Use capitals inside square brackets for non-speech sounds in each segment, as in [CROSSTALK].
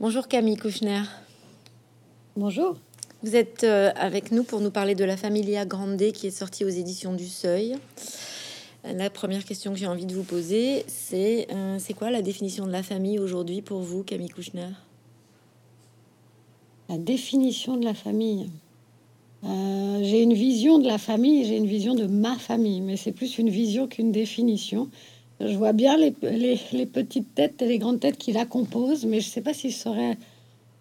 Bonjour Camille Kouchner. Bonjour. Vous êtes euh, avec nous pour nous parler de la Familia Grande qui est sortie aux éditions du Seuil. La première question que j'ai envie de vous poser, c'est euh, c'est quoi la définition de la famille aujourd'hui pour vous, Camille Kouchner? La définition de la famille. Euh, j'ai une vision de la famille, j'ai une vision de ma famille, mais c'est plus une vision qu'une définition. Je vois bien les, les, petites têtes et les grandes têtes qui la composent, mais je ne sais pas si je saurais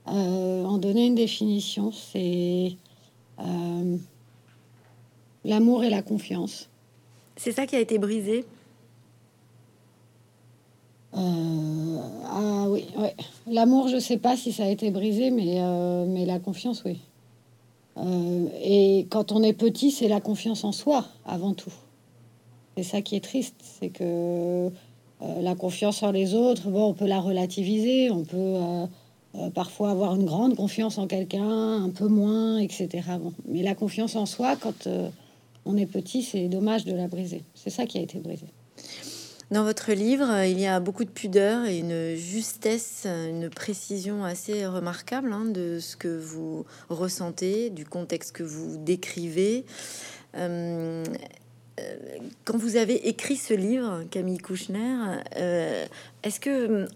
euh, en donner une définition. C'est euh, l'amour et la confiance. C'est ça qui a été brisé? Euh, Ah oui, ouais. L'amour, je ne sais pas si ça a été brisé, mais, mais la confiance, oui. et quand on est petit, c'est la confiance en soi avant tout. C'est ça qui est triste, c'est que euh, la confiance en les autres, bon, on peut la relativiser, on peut euh, euh, parfois avoir une grande confiance en quelqu'un, un peu moins, etc. Mais la confiance en soi, quand on est petit, c'est dommage de la briser. C'est ça qui a été brisé. Dans votre livre, il y a beaucoup de pudeur et une justesse, une précision assez remarquable hein, de ce que vous ressentez, du contexte que vous décrivez. Euh, quand vous avez écrit ce livre, Camille Kouchner, euh, est-ce que,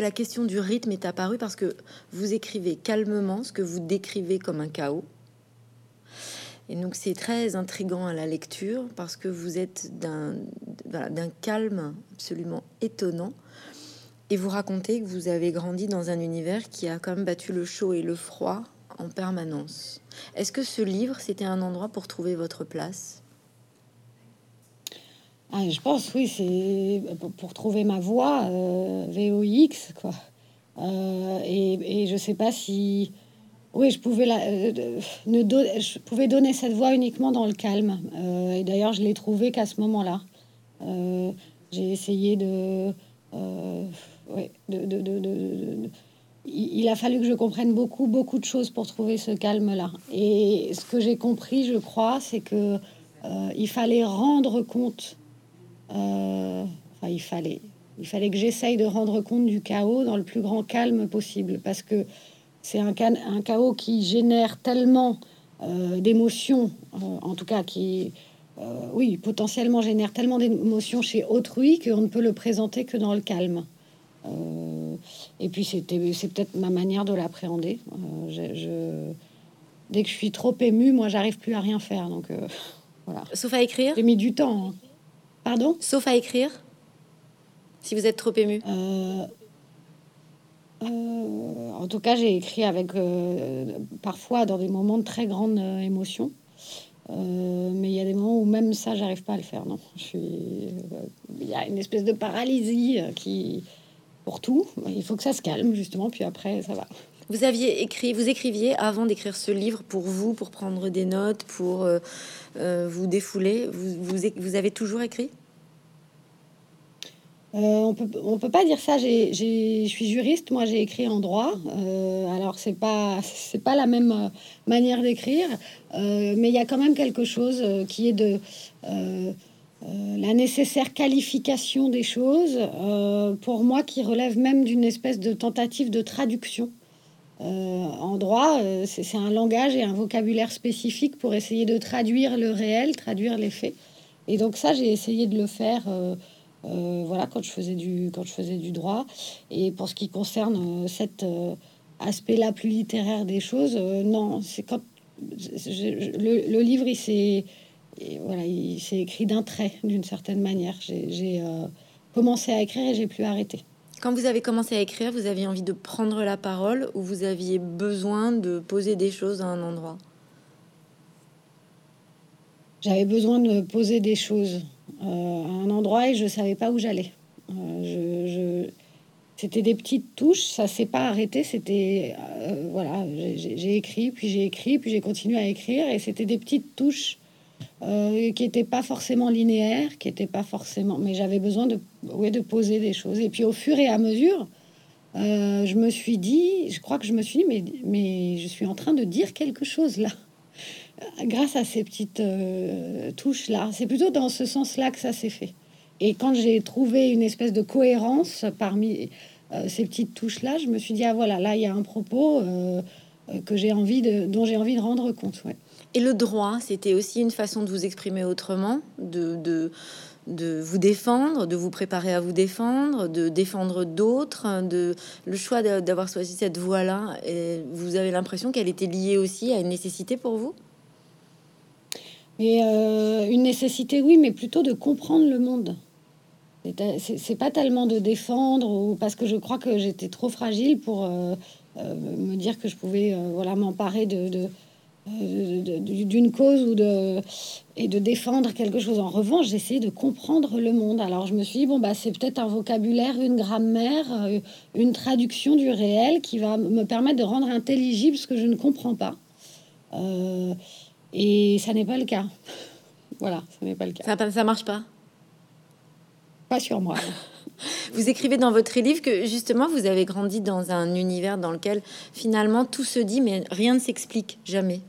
la question du rythme est apparue parce que vous écrivez calmement ce que vous décrivez comme un chaos? Et donc c'est très intrigant à la lecture parce que vous êtes d'un calme absolument étonnant et vous racontez que vous avez grandi dans un univers qui a quand même battu le chaud et le froid en permanence. Est-ce que ce livre, c'était un endroit pour trouver votre place? Ah, je pense, oui, c'est pour, trouver ma voix, euh, VOX, quoi. Euh, et, et, je sais pas si. Oui, je pouvais, euh, ne je pouvais donner cette voix uniquement dans le calme. Et d'ailleurs, je l'ai trouvé qu'à ce moment-là. J'ai essayé de, ouais, de, de, Il a fallu que je comprenne beaucoup, beaucoup de choses pour trouver ce calme-là. Et ce que j'ai compris, je crois, c'est que il fallait rendre compte euh, enfin, il fallait, il fallait que j'essaye de rendre compte du chaos dans le plus grand calme possible, parce que c'est un, un, chaos qui génère tellement euh, d'émotions, euh, en tout cas qui, oui, potentiellement génère tellement d'émotions chez autrui qu'on ne peut le présenter que dans le calme. et puis c'était, c'est peut-être ma manière de l'appréhender. Je, dès que je suis trop émue, moi, j'arrive plus à rien faire. Donc [LAUGHS] voilà. Sauf à écrire? J'ai mis du temps. Hein. Pardon Sauf à écrire Si vous êtes trop ému euh, euh, En tout cas, j'ai écrit avec euh, parfois dans des moments de très grande émotion. mais il y a des moments où même ça, j'arrive pas à le faire. Non, je suis. Il y a une espèce de paralysie qui pour tout. Il faut que ça se calme justement, puis après ça va. Vous aviez écrit, vous écriviez avant d'écrire ce livre pour vous, pour prendre des notes, pour euh, euh, vous défouler. Vous, avez toujours écrit? Euh, on peut peut pas dire ça. Je suis juriste, moi j'ai écrit en droit. alors c'est pas c'est pas la même manière d'écrire, mais il y a quand même quelque chose qui est de la nécessaire qualification des choses, pour moi qui relève même d'une espèce de tentative de traduction. Euh, en droit, euh, c'est un langage et un vocabulaire spécifique pour essayer de traduire le réel, traduire les faits. Et donc ça, j'ai essayé de le faire. Euh, voilà, quand je faisais du quand je faisais du droit. Et pour ce qui concerne cet aspect-là plus littéraire des choses, non, c'est quand le, livre, il s'est voilà, il s'est écrit d'un trait, d'une certaine manière. J'ai commencé à écrire et j'ai plus arrêté. Quand vous avez commencé à écrire, vous aviez envie de prendre la parole ou vous aviez besoin de poser des choses à un endroit? J'avais besoin de poser des choses euh, à un endroit et je savais pas où j'allais. Euh, je, C'était des petites touches, ça s'est pas arrêté. C'était euh, voilà, j'ai écrit, puis j'ai écrit, puis j'ai continué à écrire et c'était des petites touches euh, qui n'était pas forcément linéaire, qui n'était pas forcément. Mais j'avais besoin de, ouais, de poser des choses. Et puis au fur et à mesure, euh, je me suis dit, je crois que je me suis dit, mais, mais je suis en train de dire quelque chose là, [LAUGHS] grâce à ces petites euh, touches là. C'est plutôt dans ce sens-là que ça s'est fait. Et quand j'ai trouvé une espèce de cohérence parmi ces petites touches-là, je me suis dit, ah voilà, là, il y a un propos que j'ai envie de, dont j'ai envie de rendre compte. Ouais. Et le droit, c'était aussi une façon de vous exprimer autrement, de, de, de vous défendre, de vous préparer à vous défendre, de défendre d'autres, de le choix d'avoir choisi cette voie-là. Vous avez l'impression qu'elle était liée aussi à une nécessité pour vous? Mais euh, une nécessité, oui, mais plutôt de comprendre le monde. C'est pas tellement de défendre, ou parce que je crois que j'étais trop fragile pour euh, euh, me dire que je pouvais voilà m'emparer de d'une cause ou de et de défendre quelque chose. En revanche, j'essayais de comprendre le monde. Alors je me suis dit bon bah c'est peut-être un vocabulaire, une grammaire, euh, une traduction du réel qui va me permettre de rendre intelligible ce que je ne comprends pas. Euh, et ça n'est pas le cas. [LAUGHS] voilà, ça n'est pas le cas. Ça, ça marche pas? Pas sur moi. [LAUGHS] Vous écrivez dans votre livre que justement vous avez grandi dans un univers dans lequel finalement tout se dit mais rien ne s'explique jamais.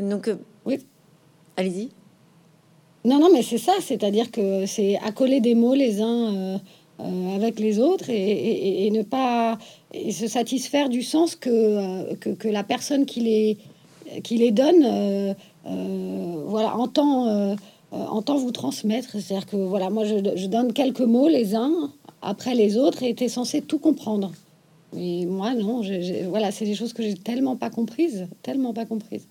Donc, euh, oui. Allez-y. Non, non, mais c'est ça, c'est-à-dire que c'est accoler des mots les uns euh, euh, avec les autres et, ne pas et se satisfaire du sens que, que, la personne qui les, qui les donne voilà, entend, entend vous transmettre. C'est-à-dire que voilà, moi je, je, donne quelques mots les uns après les autres et était censé tout comprendre. Mais moi, non, voilà, c'est des choses que j'ai tellement pas comprises, tellement pas comprises.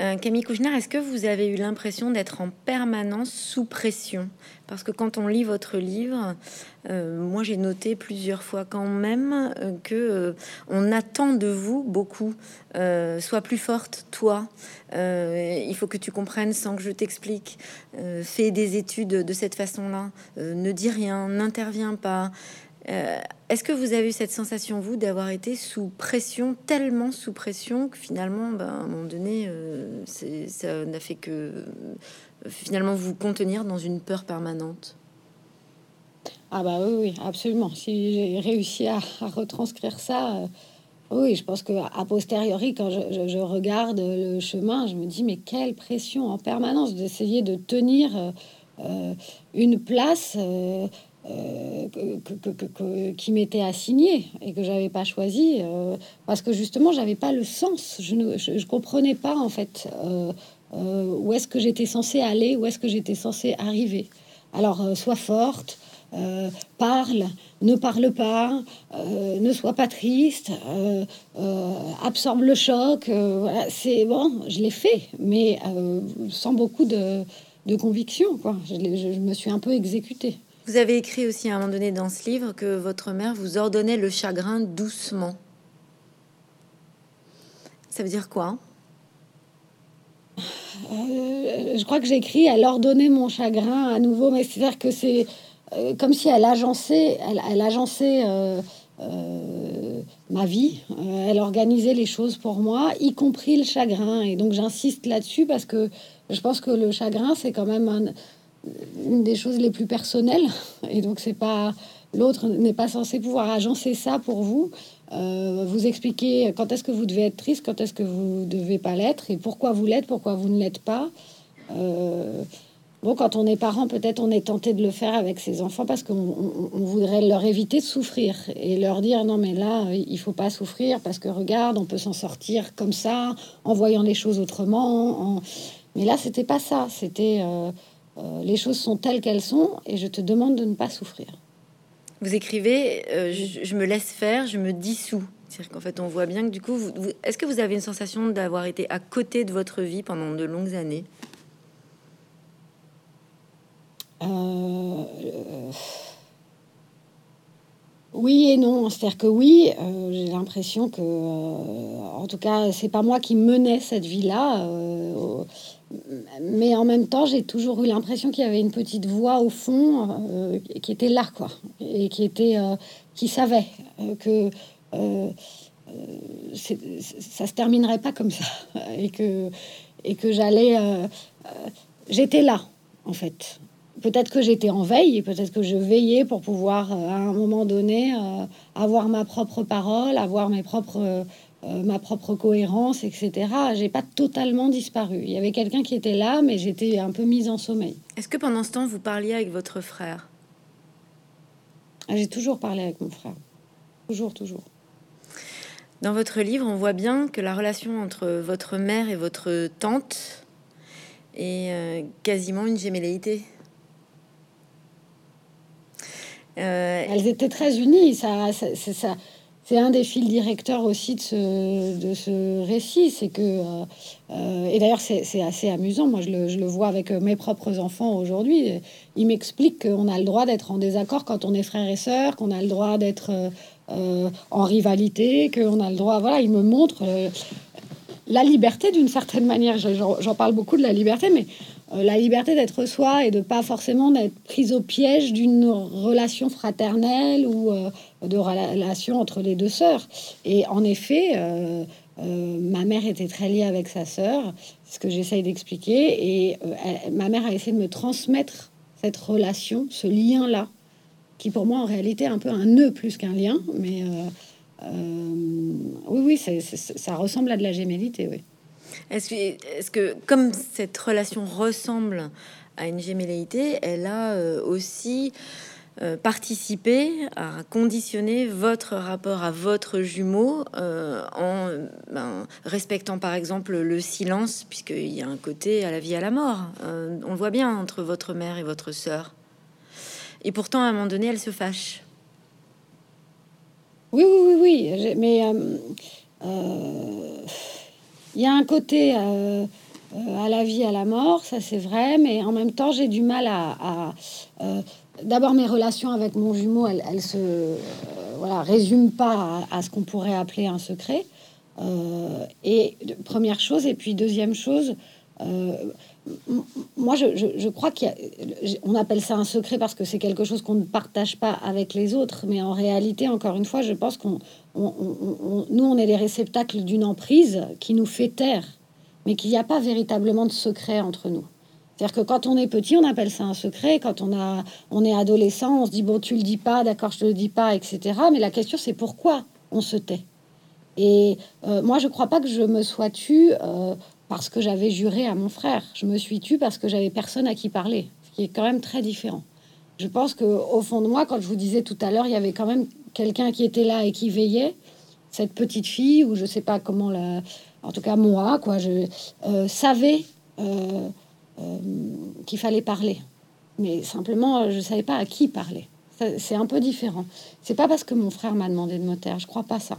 Euh, Camille Kouchner, est-ce que vous avez eu l'impression d'être en permanence sous pression? Parce que quand on lit votre livre, euh, moi j'ai noté plusieurs fois quand même euh, que on attend de vous beaucoup. sois plus forte, toi. il faut que tu comprennes sans que je t'explique. fais des études de cette façon-là. ne dis rien, n'interviens pas. Euh, est-ce que vous avez eu cette sensation, vous, d'avoir été sous pression, tellement sous pression, que finalement, ben, à un moment donné, euh, ça n'a fait que euh, finalement vous contenir dans une peur permanente? Ah bah oui, oui absolument. Si j'ai réussi à, retranscrire ça, oui, je pense que a posteriori, quand je, regarde le chemin, je me dis mais quelle pression en permanence d'essayer de tenir une place. Euh, qui m'était assigné et que j'avais pas choisi euh, parce que justement j'avais pas le sens. Je ne je, comprenais pas en fait euh, où est-ce que j'étais censée aller où est-ce que j'étais censée arriver. Alors sois forte parle ne parle pas ne sois pas triste absorbe le choc c'est bon je l'ai fait mais sans beaucoup de, de conviction quoi. Je, je me suis un peu exécutée vous avez écrit aussi à un moment donné dans ce livre que votre mère vous ordonnait le chagrin doucement. Ça veut dire quoi? Euh, Je crois que j'écris elle ordonnait mon chagrin à nouveau, mais c'est-à-dire que c'est euh, comme si elle agençait, elle, agençait euh, ma vie, elle organisait les choses pour moi, y compris le chagrin. Et donc j'insiste là-dessus parce que je pense que le chagrin, c'est quand même un une des choses les plus personnelles. Et donc, c'est pas l'autre n'est pas censé pouvoir agencer ça pour vous, euh, vous expliquer quand est-ce que vous devez être triste, quand est-ce que vous devez pas l'être, et pourquoi vous l'êtes, pourquoi vous ne l'êtes pas. Euh, bon, quand on est parent, peut-être on est tenté de le faire avec ses enfants parce qu'on voudrait leur éviter de souffrir et leur dire non mais là il faut pas souffrir parce que regarde on peut s'en sortir comme ça en voyant les choses autrement. Mais là c'était pas ça, c'était euh, euh, les choses sont telles qu'elles sont et je te demande de ne pas souffrir. Vous écrivez, euh, je, me laisse faire, je me dissous. C'est-à-dire qu'en fait, on voit bien que du coup, est-ce que vous avez une sensation d'avoir été à côté de votre vie pendant de longues années? Euh, Oui et non. C'est-à-dire que oui, j'ai l'impression que, en tout cas, c'est pas moi qui menais cette vie-là mais en même temps, j'ai toujours eu l'impression qu'il y avait une petite voix au fond euh, qui était là, quoi, et qui était, euh, qui savait euh, que ça se terminerait pas comme ça, [LAUGHS] et que et que j'allais, j'étais là, en fait. Peut-être que j'étais en veille, peut-être que je veillais pour pouvoir, à un moment donné, avoir ma propre parole, avoir mes propres euh, ma propre cohérence, etc. J'ai pas totalement disparu. Il y avait quelqu'un qui était là, mais j'étais un peu mise en sommeil. Est-ce que pendant ce temps, vous parliez avec votre frère? Ah, j'ai toujours parlé avec mon frère. Toujours, toujours. Dans votre livre, on voit bien que la relation entre votre mère et votre tante est euh, quasiment une gémelléité. Euh, Elles étaient très unies. Ça, c'est ça. C'est un des fils directeurs aussi de ce, de ce récit. C'est que, euh, euh, et d'ailleurs, c'est assez amusant. Moi, je le, je le, vois avec mes propres enfants aujourd'hui. Ils m'expliquent qu'on a le droit d'être en désaccord quand on est frère et sœur, qu'on a le droit d'être en rivalité, qu'on a le droit. Voilà, ils me montrent la liberté d'une certaine manière. J'en parle beaucoup de la liberté, mais euh, la liberté d'être soi et de pas forcément d'être prise au piège d'une relation fraternelle ou euh, de relation entre les deux sœurs. Et en effet, euh, ma mère était très liée avec sa sœur, ce que j'essaye d'expliquer, et ma mère a essayé de me transmettre cette relation, ce lien-là, qui pour moi en réalité est un peu un nœud plus qu'un lien, mais oui, oui, ça ressemble à de la gémellité, oui. Est-ce que, comme cette relation ressemble à une gémelléité, elle a euh, aussi euh, participé à conditionner votre rapport à votre jumeau euh, en ben, respectant par exemple le silence, puisqu'il y a un côté à la vie à la mort. on le voit bien entre votre mère et votre sœur. Et pourtant, à un moment donné, elle se fâche. Oui, oui, oui, oui. Mais il y a un côté euh, euh, à la vie, à la mort, ça c'est vrai, mais en même temps, j'ai du mal à. Euh, d'abord, mes relations avec mon jumeau, elles, se voilà, résument pas à, ce qu'on pourrait appeler un secret. et première chose, et puis deuxième chose, moi, je, je, crois qu'on appelle ça un secret parce que c'est quelque chose qu'on ne partage pas avec les autres. Mais en réalité, encore une fois, je pense qu'on, nous, on est les réceptacles d'une emprise qui nous fait taire, mais qu'il n'y a pas véritablement de secret entre nous. C'est-à-dire que quand on est petit, on appelle ça un secret. Quand on, a, on est adolescent, on se dit, bon, tu le dis pas, d'accord, je le dis pas, etc. Mais la question, c'est pourquoi on se tait? Et euh, moi, je crois pas que je me sois tue euh, parce que j'avais juré à mon frère. Je me suis tue parce que j'avais personne à qui parler, ce qui est quand même très différent. Je pense que au fond de moi, quand je vous disais tout à l'heure, il y avait quand même quelqu'un qui était là et qui veillait. Cette petite fille, ou je sais pas comment la, en tout cas moi, quoi, je euh, savais qu'il fallait parler, mais simplement je savais pas à qui parler. C'est un peu différent. C'est pas parce que mon frère m'a demandé de me taire, je crois pas ça.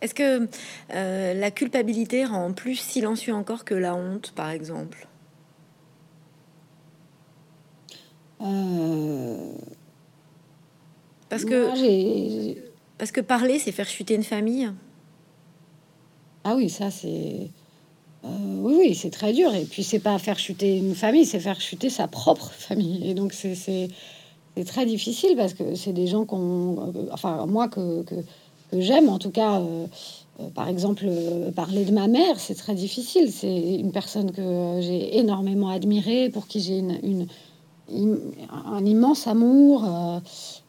Est-ce que euh, la culpabilité rend plus silencieux encore que la honte, par exemple? Euh, Parce que parce que parler, c'est faire chuter une famille. Ah oui, ça c'est euh, oui, oui, c'est très dur. Et puis c'est pas faire chuter une famille, c'est faire chuter sa propre famille. Et donc c'est très difficile parce que c'est des gens qu'on, enfin moi que j'aime. En tout cas, euh, euh, par exemple, euh, parler de ma mère, c'est très difficile. C'est une personne que j'ai énormément admirée, pour qui j'ai une, un immense amour.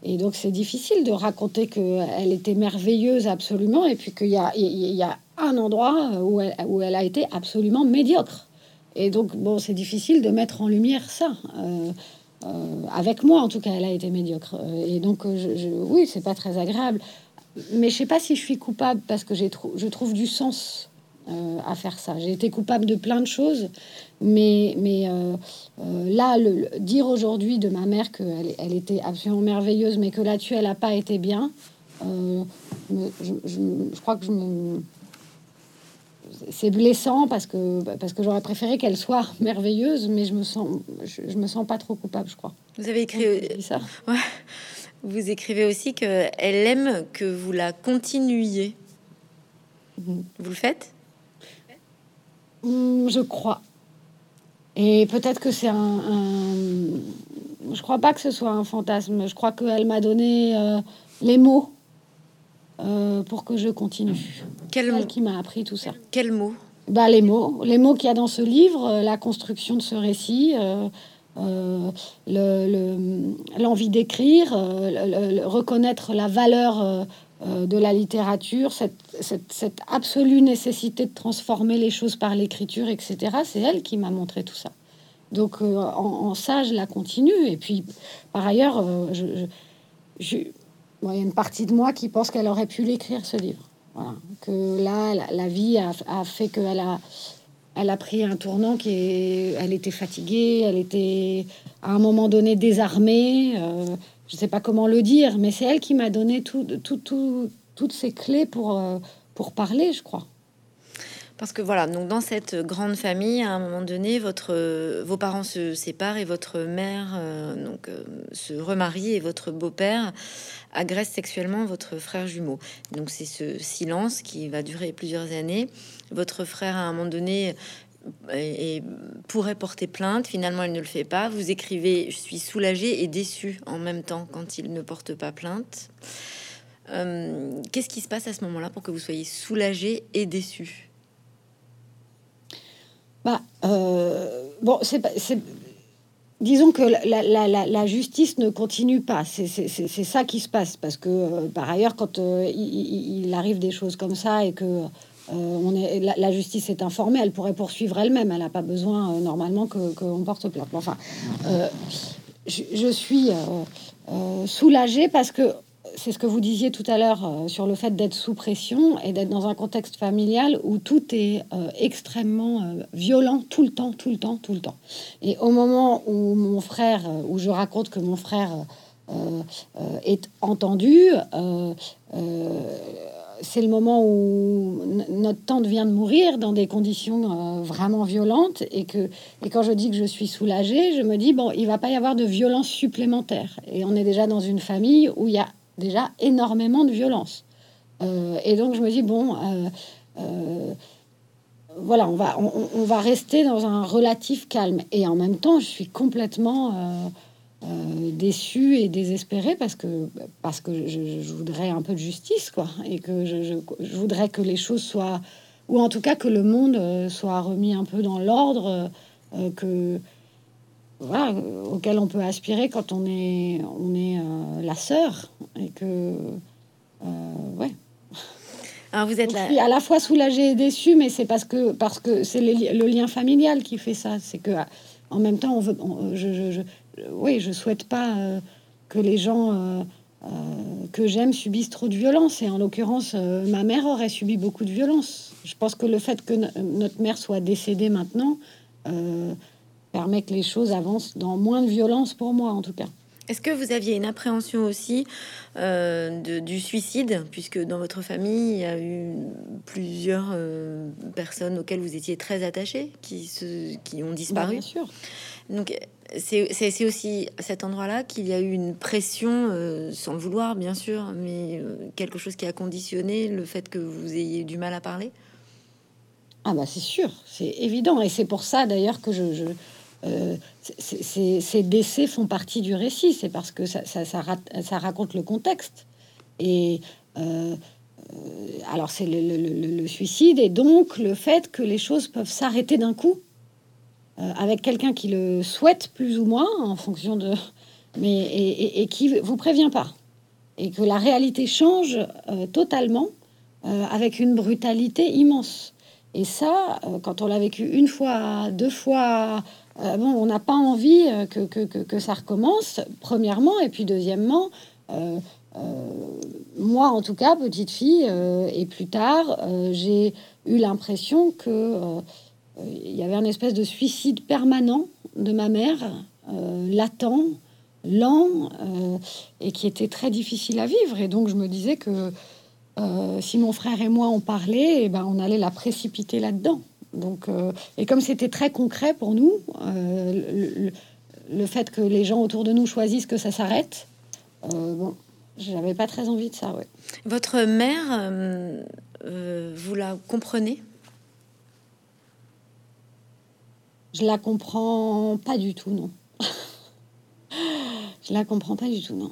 et donc, c'est difficile de raconter qu'elle était merveilleuse absolument, et puis qu'il y a un endroit où elle, où elle a été absolument médiocre. Et donc, bon, c'est difficile de mettre en lumière ça. avec moi, en tout cas, elle a été médiocre. Et donc, je, je oui, c'est pas très agréable mais je sais pas si je suis coupable parce que j'ai je trouve du sens euh, à faire ça. J'ai été coupable de plein de choses, mais, mais euh, euh, là, le, dire aujourd'hui de ma mère qu'elle elle était absolument merveilleuse, mais que là-dessus, elle n'a pas été bien, je, crois que je me... C'est blessant parce que, parce que j'aurais préféré qu'elle soit merveilleuse, mais je me sens, je, me sens pas trop coupable, je crois. Vous avez écrit ça [LAUGHS] ouais. Vous écrivez aussi qu'elle aime que vous la continuiez. Mhm. Vous le faites? Hmm, Je crois. Et peut-être que c'est un, Je crois pas que ce soit un fantasme. Je crois qu'elle m'a donné euh, les mots euh, pour que je continue. Quel mot qui m'a appris tout ça Quels mots bah, les mots, les mots qu'il y a dans ce livre, euh, la construction de ce récit, euh, l'envie d'écrire, euh, reconnaître la valeur euh, de la littérature, cette, cette, absolue nécessité de transformer les choses par l'écriture, etc. C'est elle qui m'a montré tout ça. Donc en, ça, je la continue. Et puis, par ailleurs, je, je, il y a une partie de moi qui pense qu'elle aurait pu l'écrire ce livre. Que là, la, vie a, fait qu'elle a, elle a pris un tournant qui est, elle était fatiguée, elle était à un moment donné désarmée. Euh, je ne sais pas comment le dire, mais c'est elle qui m'a donné tout, tout, tout, toutes ces clés pour, euh, pour parler, je crois. Parce que voilà, donc dans cette grande famille, à un moment donné, votre, vos parents se séparent et votre mère euh, donc, se remarie et votre beau-père agresse sexuellement votre frère jumeau. Donc c'est ce silence qui va durer plusieurs années. Votre frère, à un moment donné, et pourrait porter plainte. Finalement, il ne le fait pas. Vous écrivez Je suis soulagée et déçue en même temps quand il ne porte pas plainte. Euh, qu'est-ce qui se passe à ce moment-là pour que vous soyez soulagé et déçu bah, euh, bon, c'est disons que la, justice ne continue pas. C'est ça qui se passe parce que euh, par ailleurs, quand il, arrive des choses comme ça et que est, la, justice est informée, elle pourrait poursuivre elle-même. Elle n'a pas besoin normalement qu'on porte plainte. Enfin, je, suis soulagée parce que c'est ce que vous disiez tout à l'heure euh, sur le fait d'être sous pression et d'être dans un contexte familial où tout est euh, extrêmement euh, violent tout le temps, tout le temps, tout le temps. Et au moment où mon frère, où je raconte que mon frère est entendu, c'est le moment où notre tante vient de mourir dans des conditions vraiment violentes et que et quand je dis que je suis soulagée, je me dis bon, il va pas y avoir de violence supplémentaire et on est déjà dans une famille où il y a déjà énormément de violence. Euh, et donc je me dis, bon, euh, euh, voilà, on va, on, va rester dans un relatif calme. Et en même temps, je suis complètement déçue et désespérée parce que, parce que je, voudrais un peu de justice, quoi. Et que je, je, voudrais que les choses soient, ou en tout cas que le monde soit remis un peu dans l'ordre, que voilà, auquel on peut aspirer quand on est, on est euh, la sœur et que euh, ouais. Alors vous êtes là... à la fois soulagée et déçue, mais c'est parce que parce que c'est le lien familial qui fait ça. C'est que en même temps, on veut, je, je, je, oui, je souhaite pas euh, que les gens que j'aime subissent trop de violence. Et en l'occurrence, ma mère aurait subi beaucoup de violence. Je pense que le fait que notre mère soit décédée maintenant permet que les choses avancent dans moins de violence pour moi, en tout cas. Est-ce que vous aviez une appréhension aussi euh, de, du suicide, puisque dans votre famille, il y a eu plusieurs euh, personnes auxquelles vous étiez très attaché qui, se, qui ont disparu? Bien sûr. Donc, c'est aussi à cet endroit-là qu'il y a eu une pression, euh, sans le vouloir, bien sûr, mais quelque chose qui a conditionné le fait que vous ayez du mal à parler? Ah bah c'est sûr, c'est évident. Et c'est pour ça d'ailleurs que je, je euh, ces décès font partie du récit, c'est parce que ça, raconte le contexte. Et euh, euh, alors c'est le, suicide et donc le fait que les choses peuvent s'arrêter d'un coup avec quelqu'un qui le souhaite plus ou moins en fonction de, mais et, et, qui vous prévient pas et que la réalité change totalement avec une brutalité immense. Et ça, quand on l'a vécu une fois, deux fois, euh, bon, on n'a pas envie euh, que, ça recommence, premièrement, et puis deuxièmement, euh, moi en tout cas, petite fille, et plus tard, j'ai eu l'impression que il y avait un espèce de suicide permanent de ma mère, latent, lent, et qui était très difficile à vivre. Et donc je me disais que si mon frère et moi on parlait, eh ben, on allait la précipiter là-dedans. Donc, euh, et comme c'était très concret pour nous, euh, le, fait que les gens autour de nous choisissent que ça s'arrête, euh, bon, j'avais pas très envie de ça. Ouais. Votre mère, vous la comprenez? Je la comprends pas du tout, non. [LAUGHS] Je la comprends pas du tout, non.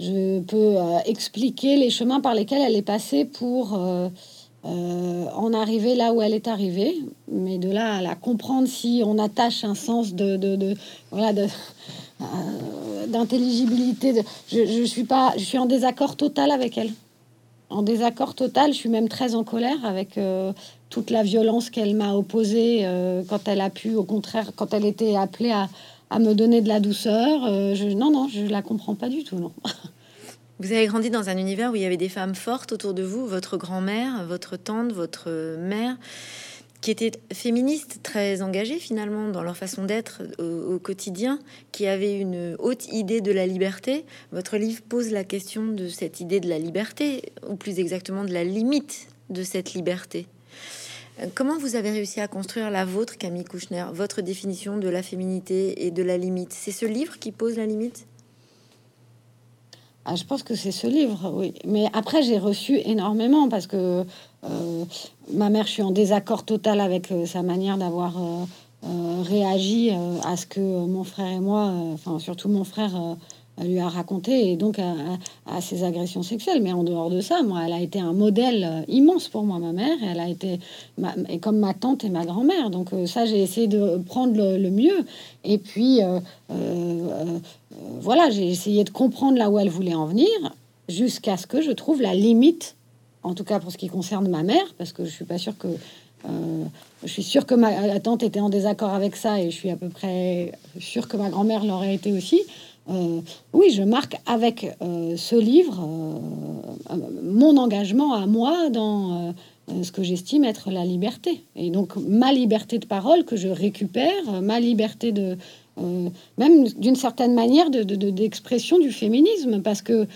Je peux expliquer les chemins par lesquels elle est passée pour euh, en arriver là où elle est arrivée, mais de là à la comprendre si on attache un sens de, de, voilà euh, d'intelligibilité. Je, suis pas, je suis en désaccord total avec elle. En désaccord total, je suis même très en colère avec euh, toute la violence qu'elle m'a opposée quand elle a pu, au contraire, quand elle était appelée à, à me donner de la douceur. je, non, non, je la comprends pas du tout, non. [LAUGHS] Vous avez grandi dans un univers où il y avait des femmes fortes autour de vous, votre grand-mère, votre tante, votre mère, qui étaient féministes, très engagées finalement dans leur façon d'être au, quotidien, qui avaient une haute idée de la liberté. Votre livre pose la question de cette idée de la liberté, ou plus exactement de la limite de cette liberté. Comment vous avez réussi à construire la vôtre, Camille Kouchner, votre définition de la féminité et de la limite? C'est ce livre qui pose la limite? Ah, je pense que c'est ce livre, oui. Mais après, j'ai reçu énormément parce que euh, ma mère, je suis en désaccord total avec euh, sa manière d'avoir euh, réagi à ce que mon frère et moi, enfin surtout mon frère, lui a raconté et donc à, ses agressions sexuelles. Mais en dehors de ça, moi, elle a été un modèle immense pour moi, ma mère. Elle a été et comme ma tante et ma grand-mère. Donc ça, j'ai essayé de prendre le, mieux. Et puis voilà, j'ai essayé de comprendre là où elle voulait en venir jusqu'à ce que je trouve la limite, en tout cas pour ce qui concerne ma mère, parce que je suis pas sûre que euh, je suis sûre que ma tante était en désaccord avec ça et je suis à peu près sûre que ma grand-mère l'aurait été aussi. Euh, oui, je marque avec euh, ce livre mon engagement à moi dans ce que j'estime être la liberté. Et donc ma liberté de parole que je récupère, ma liberté de, euh, même d'une certaine manière d'expression de, du féminisme, parce que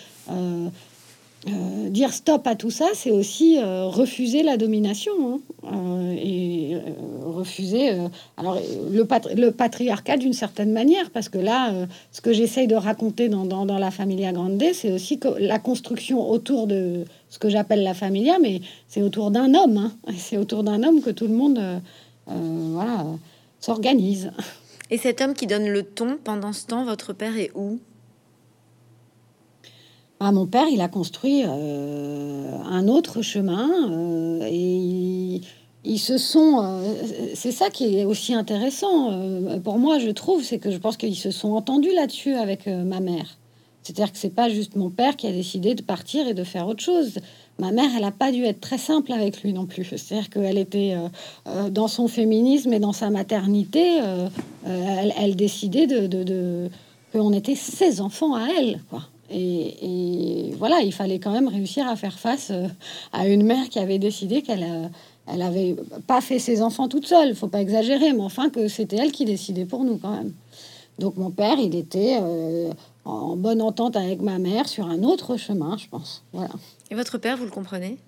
euh, euh, dire stop à tout ça, c'est aussi refuser la domination hein, et refuser alors le, patriarcat d'une certaine manière, parce que là, ce que j'essaye de raconter dans, la Familia Grande, c'est aussi que la construction autour de ce que j'appelle la Familia, mais c'est autour d'un homme, hein. c'est autour d'un homme que tout le monde s'organise. Et cet homme qui donne le ton pendant ce temps, votre père est où? Ah, mon père, il a construit euh, un autre chemin euh, et ils, se sont. Euh, c'est ça qui est aussi intéressant pour moi, je trouve, c'est que je pense qu'ils se sont entendus là-dessus avec ma mère. C'est-à-dire que c'est pas juste mon père qui a décidé de partir et de faire autre chose. Ma mère, elle n'a pas dû être très simple avec lui non plus. C'est-à-dire qu'elle était dans son féminisme et dans sa maternité, elle, décidait de, de, qu'on était ses enfants à elle, quoi. Et, voilà, il fallait quand même réussir à faire face à une mère qui avait décidé qu'elle elle avait pas fait ses enfants toute seule, faut pas exagérer, mais enfin que c'était elle qui décidait pour nous quand même. Donc mon père, il était en bonne entente avec ma mère sur un autre chemin, je pense. Voilà. Et votre père, vous le comprenez?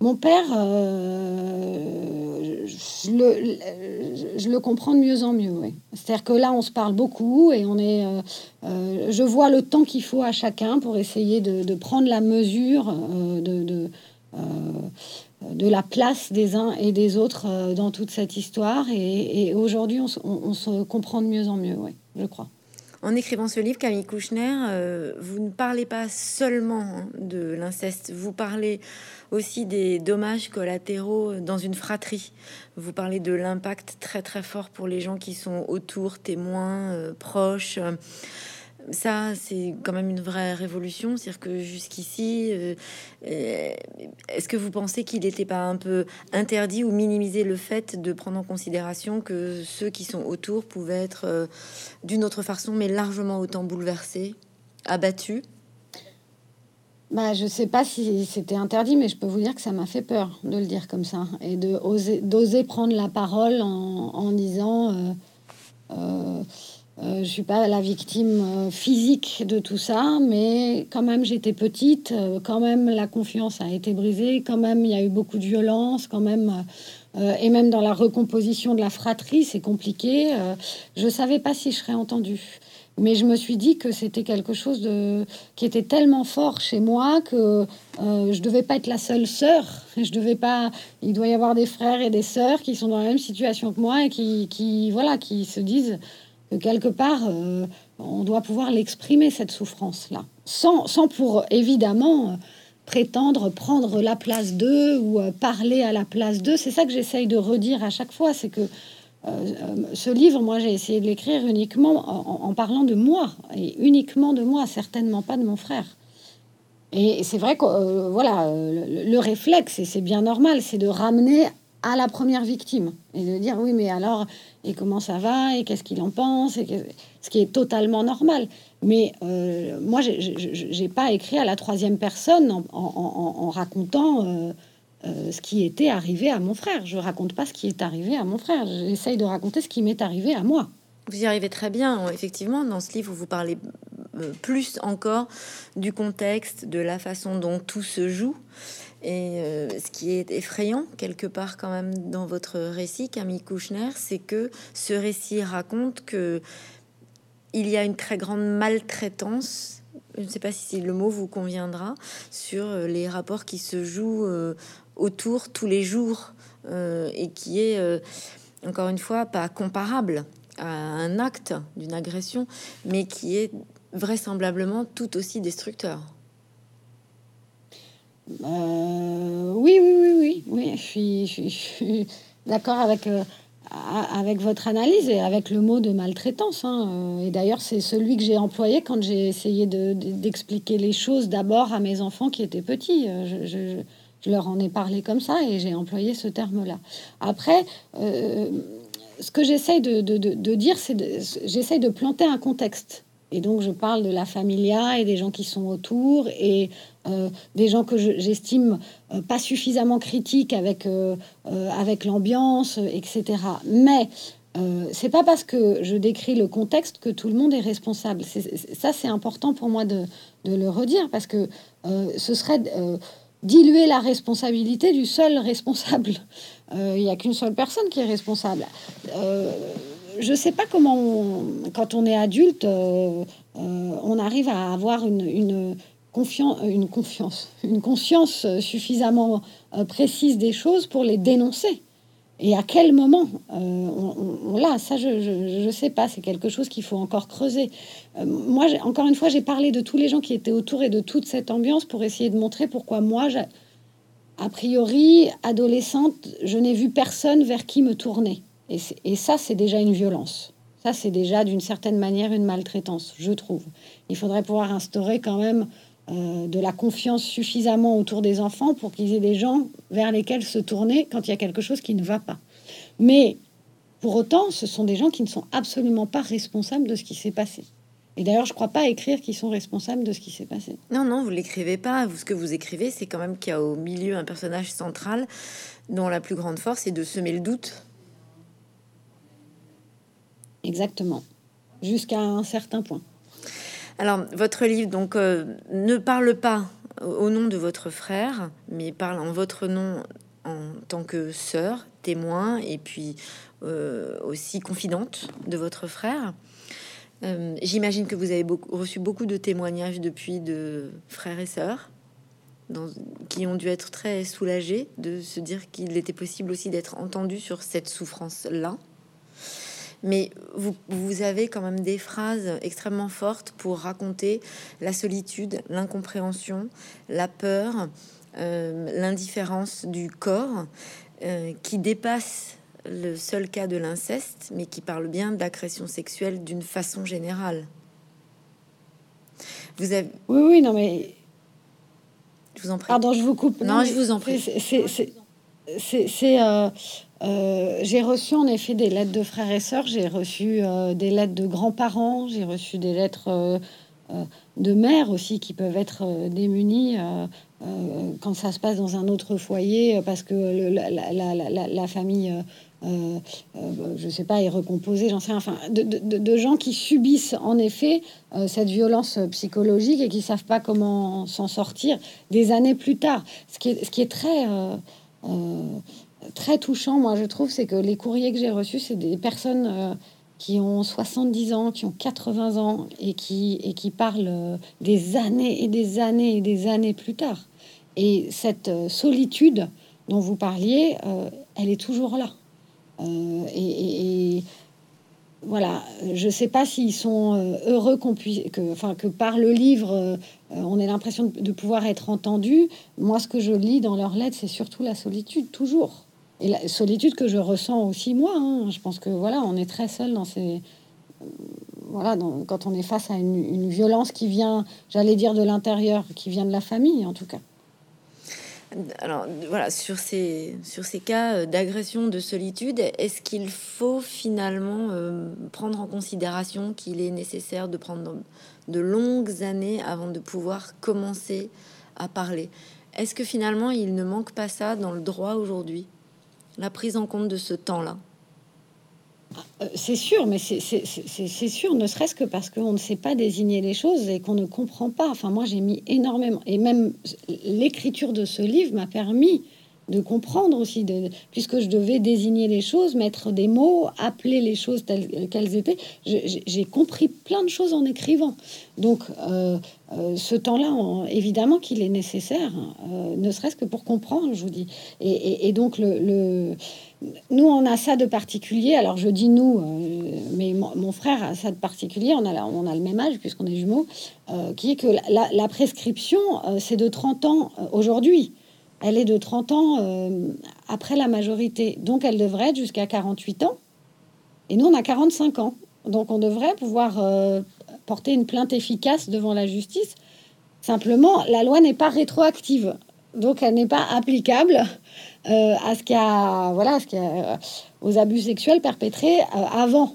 Mon père, euh, je, le, je, le, comprends de mieux en mieux. C'est-à-dire que là, on se parle beaucoup et on est. Euh, euh, je vois le temps qu'il faut à chacun pour essayer de, prendre la mesure de, la place des uns et des autres dans toute cette histoire. Et, aujourd'hui, on, se comprend de mieux en mieux, oui, je crois. En écrivant ce livre, Camille Kouchner, euh, vous ne parlez pas seulement hein, de l'inceste, vous parlez aussi des dommages collatéraux dans une fratrie. Vous parlez de l'impact très très fort pour les gens qui sont autour, témoins, euh, proches ça, c'est quand même une vraie révolution. C'est-à-dire que jusqu'ici, euh, euh, est-ce que vous pensez qu'il n'était pas un peu interdit ou minimiser le fait de prendre en considération que ceux qui sont autour pouvaient être euh, d'une autre façon, mais largement autant bouleversés, abattus? Bah, je sais pas si c'était interdit, mais je peux vous dire que ça m'a fait peur de le dire comme ça et d'oser prendre la parole en, disant je suis pas la victime euh, physique de tout ça, mais quand même j'étais petite, euh, quand même la confiance a été brisée, quand même il y a eu beaucoup de violence, quand même et même dans la recomposition de la fratrie c'est compliqué. je savais pas si je serais entendue, mais je me suis dit que c'était quelque chose qui était tellement fort chez moi que je devais pas être la seule sœur. Je devais pas. Il doit y avoir des frères et des sœurs qui sont dans la même situation que moi et qui voilà qui se disent quelque part, euh, on doit pouvoir l'exprimer, cette souffrance-là, sans, sans, pour évidemment euh, prétendre prendre la place d'eux ou euh, parler à la place d'eux. C'est ça que j'essaye de redire à chaque fois, c'est que ce livre, moi, j'ai essayé de l'écrire uniquement en, parlant de moi, et uniquement de moi, certainement pas de mon frère. Et c'est vrai que, voilà, le, le réflexe, et c'est bien normal, c'est de ramener à la première victime et de dire oui, mais alors, et comment ça va, et qu'est-ce qu'il en pense, et ce qui est totalement normal. Mais euh, moi, j'ai pas écrit à la troisième personne en, racontant euh, euh, ce qui était arrivé à mon frère. Je raconte pas ce qui est arrivé à mon frère. J'essaye de raconter ce qui m'est arrivé à moi. Vous y arrivez très bien, effectivement. Dans ce livre, vous parlez plus encore du contexte, de la façon dont tout se joue. Et euh, ce qui est effrayant quelque part quand même dans votre récit, Camille Kouchner, c'est que ce récit raconte que il y a une très grande maltraitance. Je ne sais pas si le mot vous conviendra sur euh, les rapports qui se jouent euh, autour tous les jours et qui est encore une fois pas comparable à un acte d'une agression, mais qui est vraisemblablement tout aussi destructeur. Euh, oui, oui, oui, oui, oui, je suis, d'accord avec, euh, avec votre analyse et avec le mot de maltraitance. Hein. Euh, et d'ailleurs, c'est celui que j'ai employé quand j'ai essayé d'expliquer les choses d'abord à mes enfants qui étaient petits. Je, leur en ai parlé comme ça et j'ai employé ce terme-là. Après, ce que j'essaye de, de, dire, c'est j'essaye de planter un contexte. Et donc, je parle de la familia et des gens qui sont autour et euh, des gens que j'estime euh, pas suffisamment critiques avec, euh, avec l'ambiance, etc. Mais c'est pas parce que je décris le contexte que tout le monde est responsable. ça, c'est important pour moi de, le redire parce que ce serait diluer la responsabilité du seul responsable. Il n'y a qu'une seule personne qui est responsable je sais pas comment, quand on est adulte, on arrive à avoir une, confiance, une confiance, une conscience suffisamment euh, précise des choses pour les dénoncer. Et à quel moment l'a Ça, je ne sais pas. C'est quelque chose qu'il faut encore creuser. moi, encore une fois, j'ai parlé de tous les gens qui étaient autour et de toute cette ambiance pour essayer de montrer pourquoi moi, a priori, adolescente, je n'ai vu personne vers qui me tourner. Et, ça, c'est déjà une violence. Ça, c'est déjà d'une certaine manière une maltraitance, je trouve. Il faudrait pouvoir instaurer quand même euh, de la confiance suffisamment autour des enfants pour qu'ils aient des gens vers lesquels se tourner quand il y a quelque chose qui ne va pas. Mais pour autant, ce sont des gens qui ne sont absolument pas responsables de ce qui s'est passé. Et d'ailleurs, je ne crois pas écrire qu'ils sont responsables de ce qui s'est passé. Non, non, vous l'écrivez pas. Vous, ce que vous écrivez, c'est quand même qu'il y a au milieu un personnage central dont la plus grande force est de semer le doute Exactement. Jusqu'à un certain point. Alors, votre livre donc euh, ne parle pas au nom de votre frère, mais parle en votre nom en tant que sœur, témoin et puis euh, aussi confidente de votre frère. Euh, j'imagine que vous avez reçu beaucoup de témoignages depuis de frères et sœurs qui ont dû être très soulagés de se dire qu'il était possible aussi d'être entendu sur cette souffrance-là mais vous, avez quand même des phrases extrêmement fortes pour raconter la solitude, l'incompréhension, la peur, euh, l'indifférence du corps, euh, qui dépasse le seul cas de l'inceste, mais qui parle bien d'agression sexuelle d'une façon générale. Vous avez... Oui, oui, non, mais... Je vous en prie. Pardon, je vous coupe. Non, je vous en prie. C'est... Euh, euh, j'ai reçu en effet des lettres de frères et sœurs, j'ai reçu euh, des lettres de grands-parents, j'ai reçu des lettres euh, de mères aussi qui peuvent être démunies quand ça se passe dans un autre foyer parce que la, famille, je sais pas, est recomposée, j'en sais rien, enfin, de, gens qui subissent en effet cette violence psychologique et qui savent pas comment s'en sortir des années plus tard. Ce qui est, ce qui est très très touchant, moi, je trouve, c'est que les courriers que j'ai reçus, c'est des personnes euh, qui ont 70 ans, qui ont 80 ans et qui, et qui parlent euh, des années et des années et des années plus tard. Et cette euh, solitude dont vous parliez, elle est toujours là. Et, voilà, je ne sais pas s'ils sont heureux qu'on puisse, que, enfin, que par le livre, on ait l'impression de, de, pouvoir être entendu. Moi, ce que je lis dans leurs lettres, c'est surtout la solitude, toujours et la solitude que je ressens aussi moi. Hein. Je pense que voilà, on est très seul dans ces voilà, quand on est face à une, violence qui vient, j'allais dire de l'intérieur, qui vient de la famille en tout cas. Alors voilà, sur ces, sur ces cas euh, d'agression, de solitude, est-ce qu'il faut finalement euh, prendre en considération qu'il est nécessaire de prendre de longues années avant de pouvoir commencer à parler? Est-ce que finalement il ne manque pas ça dans le droit aujourd'hui? La prise en compte de ce temps-là euh, c'est sûr, mais c'est sûr, ne serait-ce que parce qu'on ne sait pas désigner les choses et qu'on ne comprend pas. Enfin, moi, j'ai mis énormément, et même l'écriture de ce livre m'a permis de comprendre aussi, puisque je devais désigner les choses, mettre des mots, appeler les choses telles qu'elles étaient. J'ai compris plein de choses en écrivant. Donc, euh, euh, ce temps-là, évidemment qu'il est nécessaire, euh, ne serait-ce que pour comprendre, je vous dis. Et, donc, le, nous, on a ça de particulier. Alors, je dis nous, mais mon, frère a ça de particulier. On a, on a le même âge, puisqu'on est jumeaux, qui est que la, la prescription, c'est de 30 ans aujourd'hui elle est de 30 ans euh, après la majorité. Donc elle devrait être jusqu'à 48 ans. Et nous, on a 45 ans. Donc on devrait pouvoir euh, porter une plainte efficace devant la justice. Simplement, la loi n'est pas rétroactive. Donc elle n'est pas applicable euh, à ce a, voilà, ce qu'il aux abus sexuels perpétrés avant.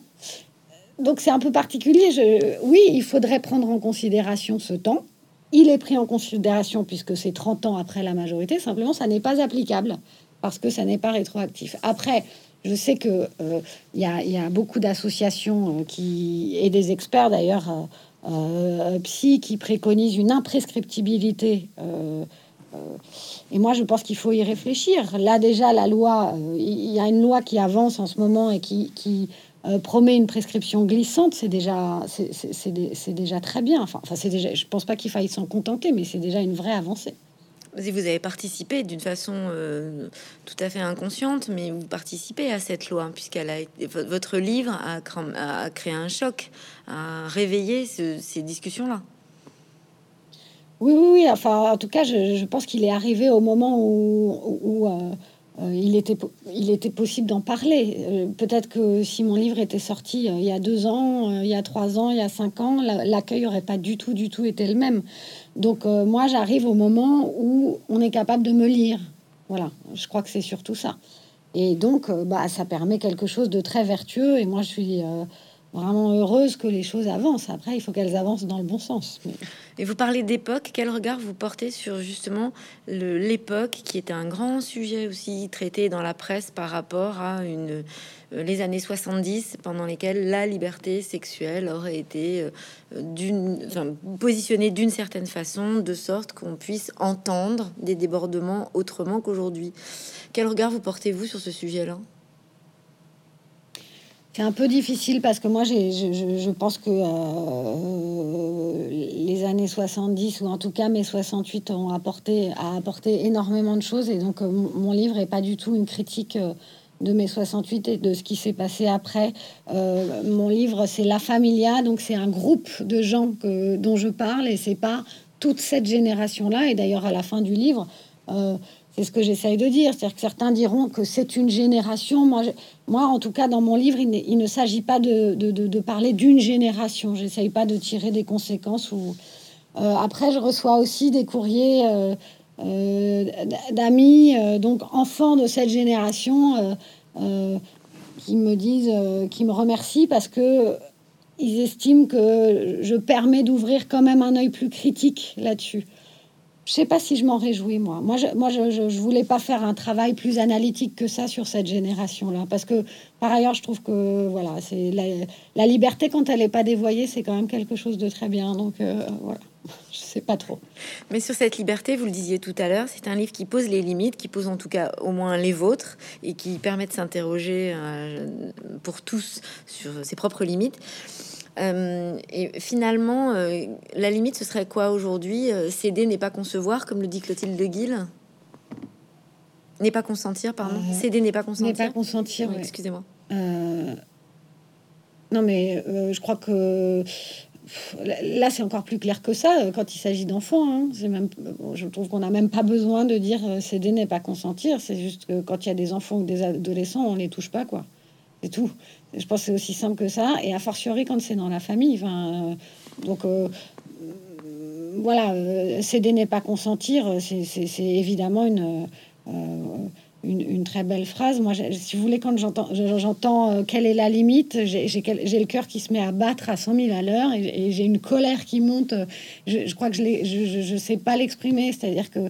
Donc c'est un peu particulier. Oui, il faudrait prendre en considération ce temps. Il est pris en considération puisque c'est 30 ans après la majorité. Simplement, ça n'est pas applicable parce que ça n'est pas rétroactif. Après, je sais que euh, il y, a beaucoup d'associations euh, qui et des experts d'ailleurs euh, psy qui préconisent une imprescriptibilité. et moi, je pense qu'il faut y réfléchir. Là, déjà, la loi, il y a une loi qui avance en ce moment et qui, qui euh, promet une prescription glissante, c'est déjà, c'est déjà très bien. Enfin, enfin c'est déjà, je pense pas qu'il faille s'en contenter, mais c'est déjà une vraie avancée. Si vous avez participé d'une façon euh, tout à fait inconsciente, mais vous participez à cette loi, puisqu'elle a été, votre livre a, a, créé un choc, a réveillé ces discussions-là. Oui, oui, oui, Enfin, en tout cas, je, pense qu'il est arrivé au moment où, euh, il, était, il était possible d'en parler. Euh, peut-être que si mon livre était sorti euh, il y a deux ans, il y a trois ans, il y a cinq ans, l'accueil n'aurait pas du tout, du tout été le même. Donc moi, j'arrive au moment où on est capable de me lire. Voilà, je crois que c'est surtout ça. Et donc, bah, ça permet quelque chose de très vertueux. Et moi, je suis vraiment heureuse que les choses avancent. Après, il faut qu'elles avancent dans le bon sens. Et vous parlez d'époque, quel regard vous portez sur justement l'époque qui était un grand sujet aussi traité dans la presse par rapport à une, euh, les années 70 pendant lesquelles la liberté sexuelle aurait été euh, positionnée d'une certaine façon, de sorte qu'on puisse entendre des débordements autrement qu'aujourd'hui. Quel regard vous portez-vous sur ce sujet-là? C'est un peu difficile parce que moi, je, pense que euh, les années 70 ou en tout cas mes 68 ont apporté, a apporté énormément de choses et donc euh, mon livre est pas du tout une critique euh, de mes 68 et de ce qui s'est passé après. mon livre, c'est La Familia, donc c'est un groupe de gens que, dont je parle et c'est pas toute cette génération-là. Et d'ailleurs, à la fin du livre, c'est ce que j'essaye de dire. C'est-à-dire que certains diront que c'est une génération. Moi, moi, en tout cas, dans mon livre, il, ne s'agit pas de, parler d'une génération. J'essaye pas de tirer des conséquences. Ou euh, après, je reçois aussi des courriers euh, euh, d'amis, donc enfants de cette génération, qui me disent, qui me remercient parce que ils estiment que je permets d'ouvrir quand même un œil plus critique là-dessus je sais pas si je m'en réjouis moi. Moi, je, moi, je, voulais pas faire un travail plus analytique que ça sur cette génération-là, parce que par ailleurs, je trouve que voilà, c'est la, liberté quand elle est pas dévoyée, c'est quand même quelque chose de très bien. Donc euh, voilà, [LAUGHS] je sais pas trop. Mais sur cette liberté, vous le disiez tout à l'heure, c'est un livre qui pose les limites, qui pose en tout cas au moins les vôtres, et qui permet de s'interroger euh, pour tous sur ses propres limites. Euh, et finalement, euh, la limite, ce serait quoi aujourd'hui? Euh, Céder n'est pas concevoir, comme le dit Clotilde de Guille? N'est pas consentir, pardon? Céder n'est pas consentir? N'est pas consentir. Excusez-moi. non, mais je crois que là, c'est encore plus clair que ça quand il s'agit d'enfants. Hein. C'est même, je trouve qu'on n'a même pas besoin de dire céder n'est pas consentir. C'est juste que quand il y a des enfants ou des adolescents, on les touche pas, quoi. C'est tout. Je pense que c'est aussi simple que ça. Et a fortiori quand c'est dans la famille. Enfin, euh, donc, euh, voilà, céder n'est pas consentir, c'est évidemment une, une, très belle phrase. Moi, si vous voulez, quand j'entends, j'entends quelle est la limite, j'ai le cœur qui se met à battre à 100 000 à l'heure et, j'ai une colère qui monte. Je, crois que je ne sais pas l'exprimer, c'est-à-dire que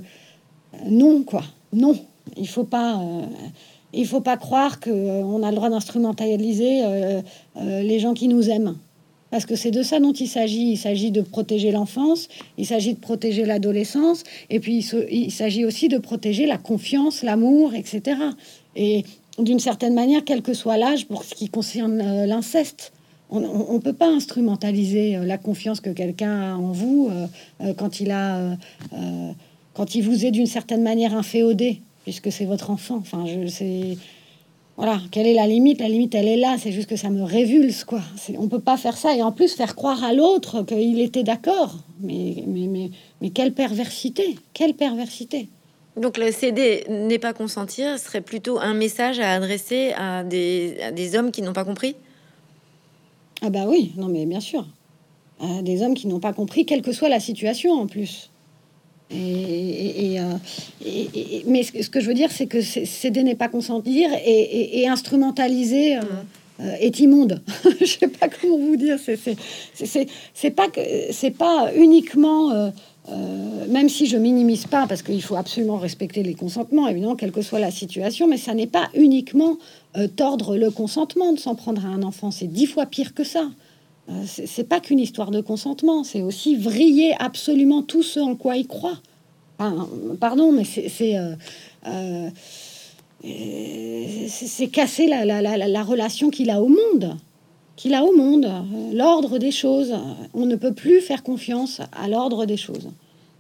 non, quoi, non, il faut pas. Il faut pas croire qu'on a le droit d'instrumentaliser les gens qui nous aiment. Parce que c'est de ça dont il s'agit. Il s'agit de protéger l'enfance, il s'agit de protéger l'adolescence, et puis il s'agit aussi de protéger la confiance, l'amour, etc. Et d'une certaine manière, quel que soit l'âge, pour ce qui concerne euh, l'inceste, on ne peut pas instrumentaliser euh, la confiance que quelqu'un a en vous euh, quand il a, quand il vous est d'une certaine manière inféodé, puisque c'est votre enfant. Enfin, je sais voilà, quelle est la limite? La limite, elle est là. C'est juste que ça me révulse, quoi. On peut pas faire ça et en plus faire croire à l'autre qu'il était d'accord. Mais, mais, mais, mais quelle perversité Quelle perversité donc le CD n'est pas consentir serait plutôt un message à adresser à des, à des hommes qui n'ont pas compris? Ah bah oui, non mais bien sûr. À des hommes qui n'ont pas compris, quelle que soit la situation en plus. Et, euh, mais ce que je veux dire, c'est que céder n'est pas consentir et, instrumentaliser euh, euh, est immonde. [LAUGHS] je sais pas comment vous dire. C'est pas que c'est pas uniquement. même si je minimise pas, parce qu'il faut absolument respecter les consentements, évidemment, quelle que soit la situation, mais ça n'est pas uniquement tordre le consentement de s'en prendre à un enfant. C'est dix fois pire que ça. Euh, c'est pas qu'une histoire de consentement, c'est aussi vriller absolument tout ce en quoi il croit. pardon, mais c'est euh, euh, casser la, la, la, la relation qu'il a au monde, qu'il a au monde, l'ordre des choses. On ne peut plus faire confiance à l'ordre des choses.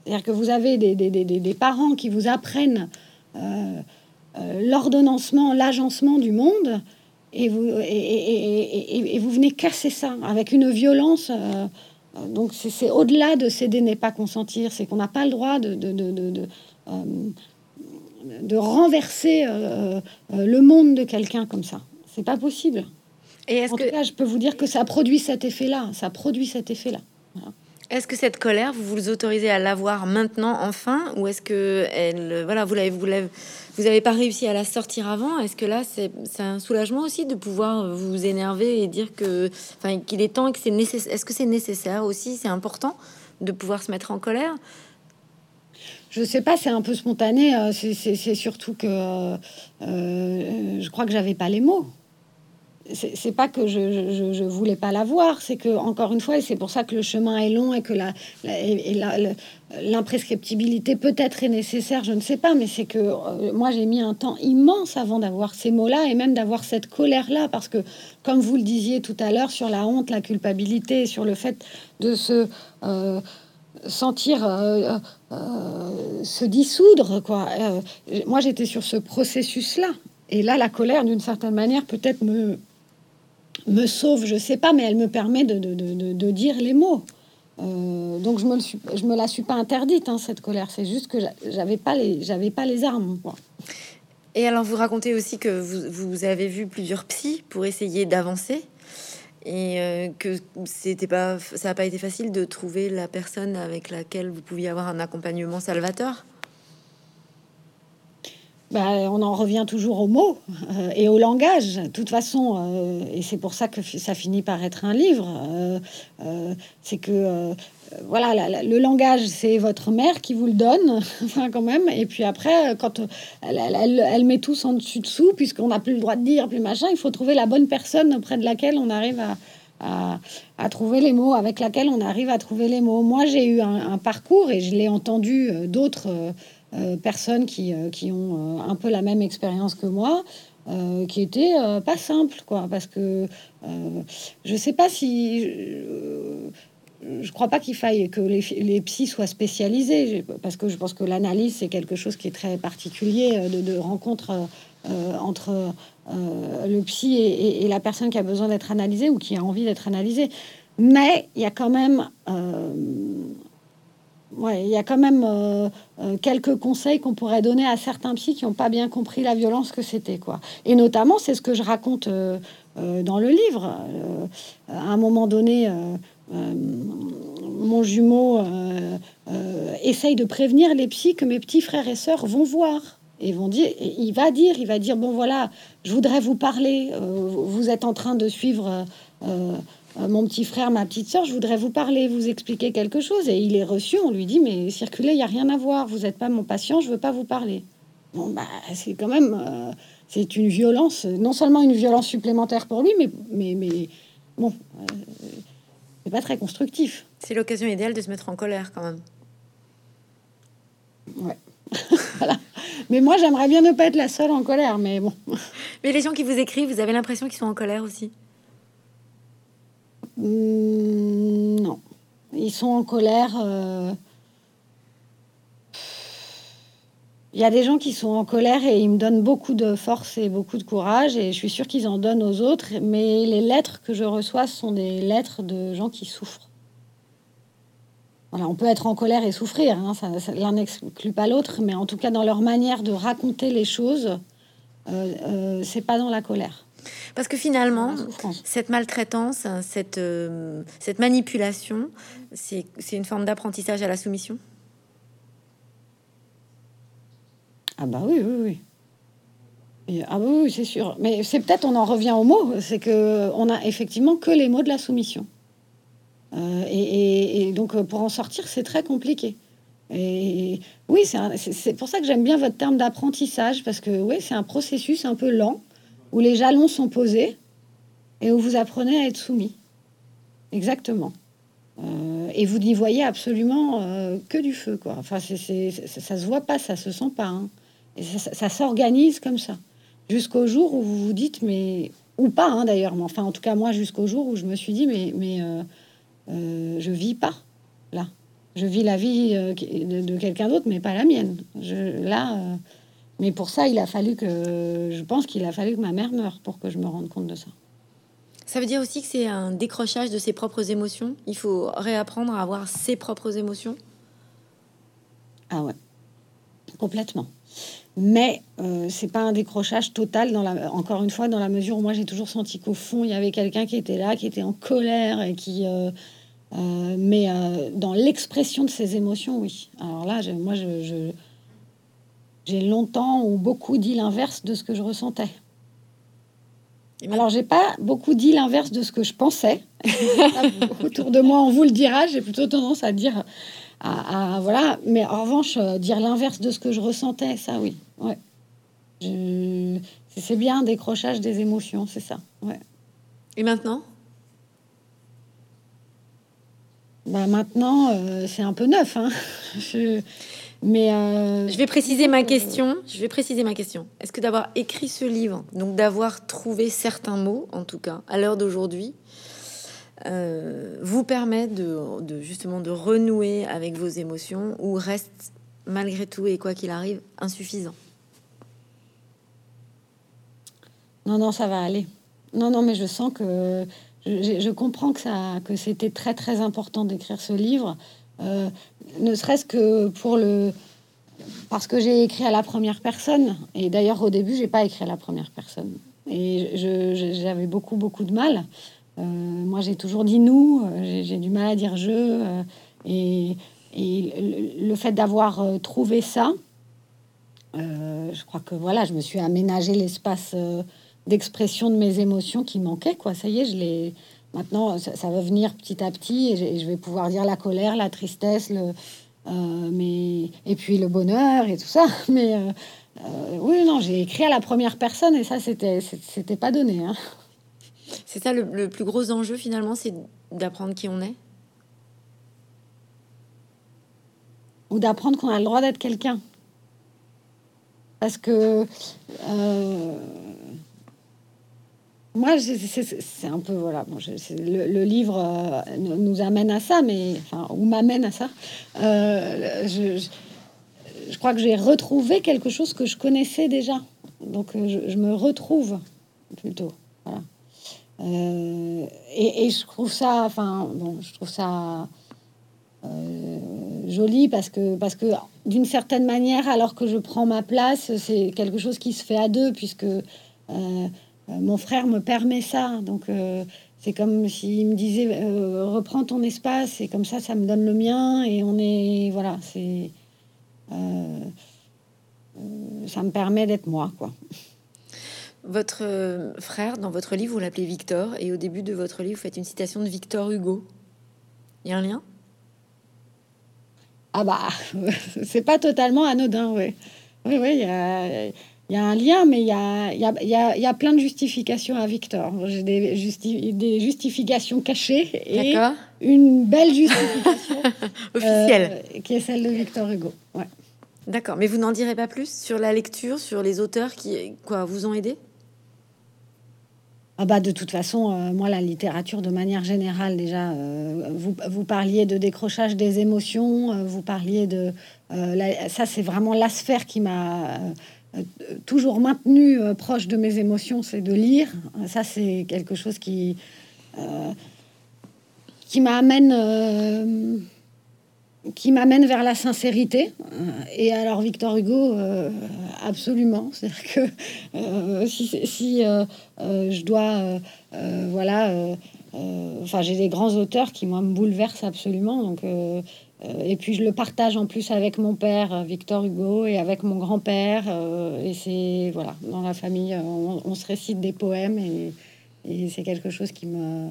C'est-à-dire que vous avez des, parents qui vous apprennent l'ordonnancement, l'agencement du monde, et vous, et, et, vous venez casser ça avec une violence. Euh, donc c'est au-delà de céder n'est pas consentir, c'est qu'on n'a pas le droit de, de, de, de, euh, de renverser euh, le monde de quelqu'un comme ça. C'est pas possible. Et en que... tout cas, je peux vous dire que ça produit cet effet-là. Ça produit cet effet-là. Est-ce que cette colère, vous vous autorisez à l'avoir maintenant, enfin, ou est-ce que elle, voilà, vous vous n'avez pas réussi à la sortir avant? Est-ce que là, c'est, un soulagement aussi de pouvoir vous énerver et dire que, enfin, qu'il est temps et que c'est nécessaire Est-ce que c'est nécessaire aussi C'est important de pouvoir se mettre en colère? Je sais pas, c'est un peu spontané. Euh, c'est surtout que euh, euh, je crois que j'avais pas les mots c'est pas que je, je, voulais pas la voir, c'est que encore une fois, et c'est pour ça que le chemin est long et que la, l'imprescriptibilité peut-être est nécessaire, je ne sais pas, mais c'est que euh, moi j'ai mis un temps immense avant d'avoir ces mots-là et même d'avoir cette colère-là, parce que comme vous le disiez tout à l'heure sur la honte, la culpabilité, sur le fait de se euh, sentir euh, se dissoudre, quoi. moi j'étais sur ce processus-là. Et là, la colère, d'une certaine manière, peut-être me, me sauve, je sais pas, mais elle me permet de, de, de, de dire les mots. Euh, donc je me, je me la suis pas interdite hein, cette colère. C'est juste que j'avais pas les, j'avais pas les armes. Et alors vous racontez aussi que vous, vous avez vu plusieurs psys pour essayer d'avancer et euh, que c'était pas, ça n'a pas été facile de trouver la personne avec laquelle vous pouviez avoir un accompagnement salvateur. Bah, on en revient toujours aux mots euh, et au langage. De toute façon, euh, et c'est pour ça que ça finit par être un livre, euh, c'est que voilà, le langage, c'est votre mère qui vous le donne, [LAUGHS] enfin quand même. Et puis après, quand elle, met tous en dessus dessous, puisqu'on n'a plus le droit de dire, plus machin, il faut trouver la bonne personne auprès de laquelle on arrive à, trouver les mots, avec laquelle on arrive à trouver les mots. Moi, j'ai eu un, parcours et je l'ai entendu d'autres personnes qui, euh, qui ont euh, un peu la même expérience que moi, qui était pas simple, quoi, parce que je sais pas si je crois pas qu'il faille que les, les psys soient spécialisés, parce que je pense que l'analyse, c'est quelque chose qui est très particulier de, de rencontre entre le psy et, et, la personne qui a besoin d'être analysée ou qui a envie d'être analysée. Mais il y a quand même Ouais, il y a quand même euh, euh, quelques conseils qu'on pourrait donner à certains psys qui n'ont pas bien compris la violence que c'était, quoi. Et notamment, c'est ce que je raconte euh, dans le livre. à un moment donné, mon jumeau essaye de prévenir les psys que mes petits frères et sœurs vont voir. Et vont dire, il va dire, il va dire, bon voilà, je voudrais vous parler. vous êtes en train de suivre mon petit frère, ma petite soeur, je voudrais vous parler, vous expliquer quelque chose. Et il est reçu, on lui dit, mais circulez, il n'y a rien à voir, vous n'êtes pas mon patient, je veux pas vous parler. Bon, bah, c'est quand même, c'est une violence, non seulement une violence supplémentaire pour lui, mais, mais, mais bon, euh, c'est pas très constructif. C'est l'occasion idéale de se mettre en colère quand même. Ouais. [LAUGHS] voilà. Mais moi, j'aimerais bien ne pas être la seule en colère, mais bon. Mais les gens qui vous écrivent, vous avez l'impression qu'ils sont en colère aussi? Mmh, Non. Ils sont en colère. Euh, Il y a des gens qui sont en colère et ils me donnent beaucoup de force et beaucoup de courage et je suis sûre qu'ils en donnent aux autres. Mais les lettres que je reçois sont des lettres de gens qui souffrent. Voilà, on peut être en colère et souffrir, hein, ça, l'un n'exclut pas l'autre, mais en tout cas dans leur manière de raconter les choses, euh, euh, c'est pas dans la colère. Parce que finalement, cette maltraitance, cette, euh, cette manipulation, c'est une forme d'apprentissage à la soumission? Ah bah oui, oui, oui. ah oui, c'est sûr. Mais c'est peut-être, on en revient au mot, c'est que on a effectivement que les mots de la soumission. Euh, et, donc pour en sortir, c'est très compliqué. Et oui, c'est pour ça que j'aime bien votre terme d'apprentissage, parce que oui, c'est un processus un peu lent, où les jalons sont posés, et où vous apprenez à être soumis. Exactement. Euh, et vous n'y voyez absolument euh, que du feu, quoi. Enfin, c'est, ça se voit pas, ça se sent pas. Hein ça, s'organise comme ça. Jusqu'au jour où vous vous dites, mais. Ou pas, hein, d'ailleurs, mais enfin, en tout cas, moi, jusqu'au jour où je me suis dit, mais, mais euh, euh, je vis pas là. Je vis la vie euh, de, quelqu'un d'autre, mais pas la mienne. Je, là. Mais pour ça, il a fallu que. Je pense qu'il a fallu que ma mère meure pour que je me rende compte de ça. Ça veut dire aussi que c'est un décrochage de ses propres émotions? Il faut réapprendre à avoir ses propres émotions? Ah ouais, complètement mais euh, c'est pas un décrochage total dans la, encore une fois dans la mesure où moi j'ai toujours senti qu'au fond il y avait quelqu'un qui était là qui était en colère et qui euh, euh, mais dans l'expression de ses émotions oui alors là moi je, j'ai longtemps ou beaucoup dit l'inverse de ce que je ressentais alors j'ai pas beaucoup dit l'inverse de ce que je pensais [LAUGHS] autour de moi on vous le dira j'ai plutôt tendance à dire à, voilà mais en revanche dire l'inverse de ce que je ressentais ça oui Ouais. C'est bien un décrochage des émotions, c'est ça. Ouais. Et maintenant? Bah Maintenant, euh, c'est un peu neuf. Hein. [LAUGHS] Je... Mais euh, je vais préciser ma question. Je vais préciser ma question. Est-ce que d'avoir écrit ce livre, donc d'avoir trouvé certains mots, en tout cas à l'heure d'aujourd'hui, euh, vous permet de, de, justement de renouer avec vos émotions ou reste malgré tout et quoi qu'il arrive insuffisant? Non, non, ça va aller. Non, non, mais je sens que je, comprends que ça, que c'était très très important d'écrire ce livre, euh, ne serait-ce que pour le, parce que j'ai écrit à la première personne. Et d'ailleurs, au début, j'ai pas écrit à la première personne. Et j'avais beaucoup beaucoup de mal. Euh, moi, j'ai toujours dit nous. J'ai du mal à dire je. Euh, et, et le, fait d'avoir trouvé ça, je crois que voilà, je me suis aménagé l'espace d'expression de mes émotions qui manquaient. Quoi. Ça y est, je les... maintenant, ça, va venir petit à petit et je, vais pouvoir dire la colère, la tristesse, le, euh, mais... et puis le bonheur et tout ça. [LAUGHS] Mais euh, euh, oui, non, j'ai écrit à la première personne et ça, c'était, c'était pas donné. Hein. C'est ça le, le, plus gros enjeu finalement, c'est d'apprendre qui on est? Ou d'apprendre qu'on a le droit d'être quelqu'un. Parce que moi, c'est un peu voilà. Le, livre euh, nous amène à ça, mais enfin, ou m'amène à ça. Euh, je, crois que j'ai retrouvé quelque chose que je connaissais déjà, donc euh, je, me retrouve plutôt. Et, et, je trouve ça, enfin, bon, je trouve ça joli parce que parce que d'une certaine manière, alors que je prends ma place, c'est quelque chose qui se fait à deux, puisque mon frère me permet ça. Donc, euh, c'est comme s'il me disait euh, reprends ton espace et comme ça ça me donne le mien et on est voilà c'est euh, ça me permet d'être moi quoi. Votre frère dans votre livre vous l'appelez Victor et au début de votre livre vous faites une citation de Victor Hugo. Il y a un lien? Ah bah [LAUGHS] c'est pas totalement anodin oui. Oui oui il y a il y a un lien, mais il y a, y, a, y, a, y a, plein de justifications à Victor. J'ai des, justi des, justifications cachées et une belle justification [LAUGHS] officielle euh, qui est celle de Victor Hugo. Ouais. D'accord, mais vous n'en direz pas plus sur la lecture, sur les auteurs qui quoi vous ont aidé? Ah bah de toute façon, euh, moi la littérature de manière générale déjà, euh, vous, vous, parliez de décrochage des émotions, vous parliez de la, ça c'est vraiment la sphère qui m'a toujours maintenu euh, proche de mes émotions, c'est de lire. Ça, c'est quelque chose qui, euh, qui m'amène qui m'amène vers la sincérité. Et alors Victor Hugo, absolument. [LAUGHS] C'est-à-dire que si, je dois, voilà, enfin j'ai des grands auteurs qui moi me bouleversent absolument. Donc euh, et puis je le partage en plus avec mon père, euh, Victor Hugo, et avec mon grand-père. Euh, et c'est, voilà, dans la famille, on, se récite des poèmes et, c'est quelque chose qui me...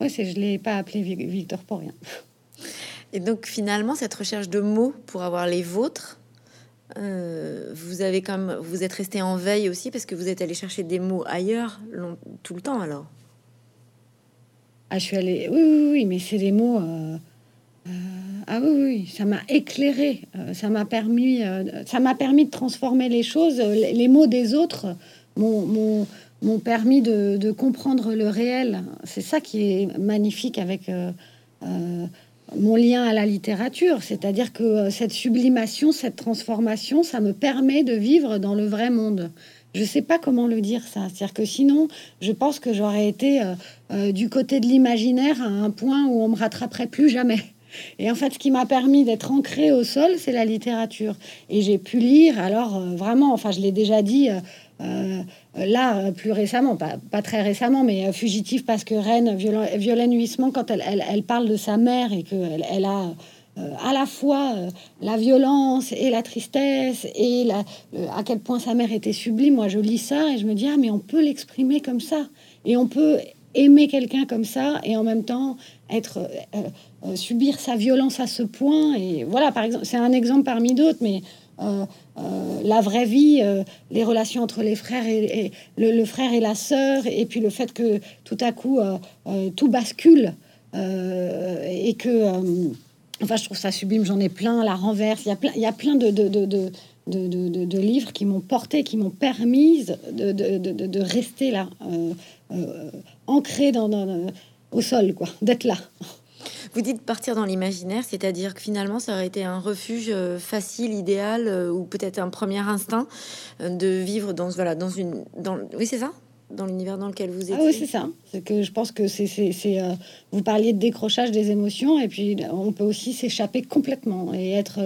Ouais, c'est, je l'ai pas appelé Victor pour rien. [LAUGHS] Et donc finalement, cette recherche de mots pour avoir les vôtres, vous avez comme vous êtes resté en veille aussi parce que vous êtes allé chercher des mots ailleurs tout le temps alors? Ah, je suis allée. Oui, oui, oui, mais c'est des mots. Ah oui, oui, ça m'a éclairé, euh, ça m'a permis, euh, ça m'a permis de transformer les choses. Les, mots des autres m'ont permis de, comprendre le réel. C'est ça qui est magnifique avec euh, mon lien à la littérature, c'est-à-dire que cette sublimation, cette transformation, ça me permet de vivre dans le vrai monde. Je sais pas comment le dire ça. C'est-à-dire que sinon, je pense que j'aurais été du côté de l'imaginaire à un point où on me rattraperait plus jamais. Et en fait, ce qui m'a permis d'être ancré au sol, c'est la littérature. Et j'ai pu lire, alors euh, vraiment, enfin, je l'ai déjà dit euh, euh, là, plus récemment, pas, très récemment, mais fugitif parce que Reine, Violaine Huissement, quand elle, elle, parle de sa mère et qu'elle elle a à la fois la violence et la tristesse et à quel point sa mère était sublime. Moi, je lis ça et je me dis, ah, mais on peut l'exprimer comme ça. Et on peut aimer quelqu'un comme ça et en même temps être euh, euh, subir sa violence à ce point. Et voilà par exemple c'est un exemple parmi d'autres mais euh, la vraie vie les relations entre les frères et, le, frère et la sœur et puis le fait que tout à coup tout bascule et que enfin je trouve ça sublime j'en ai plein la renverse. Il y a plein il y a plein de, de, de, de de, livres qui m'ont porté, qui m'ont permis de, de, rester là, ancré dans, au sol, quoi, d'être là. Vous dites partir dans l'imaginaire, c'est-à-dire que finalement, ça aurait été un refuge euh, facile, idéal, euh, ou peut-être un premier instinct de vivre dans voilà dans une dans oui c'est ça? Dans l'univers dans lequel vous êtes. Ah oui, c'est ça. C'est que je pense que c'est, c'est, vous parliez de décrochage des émotions, et puis on peut aussi s'échapper complètement et être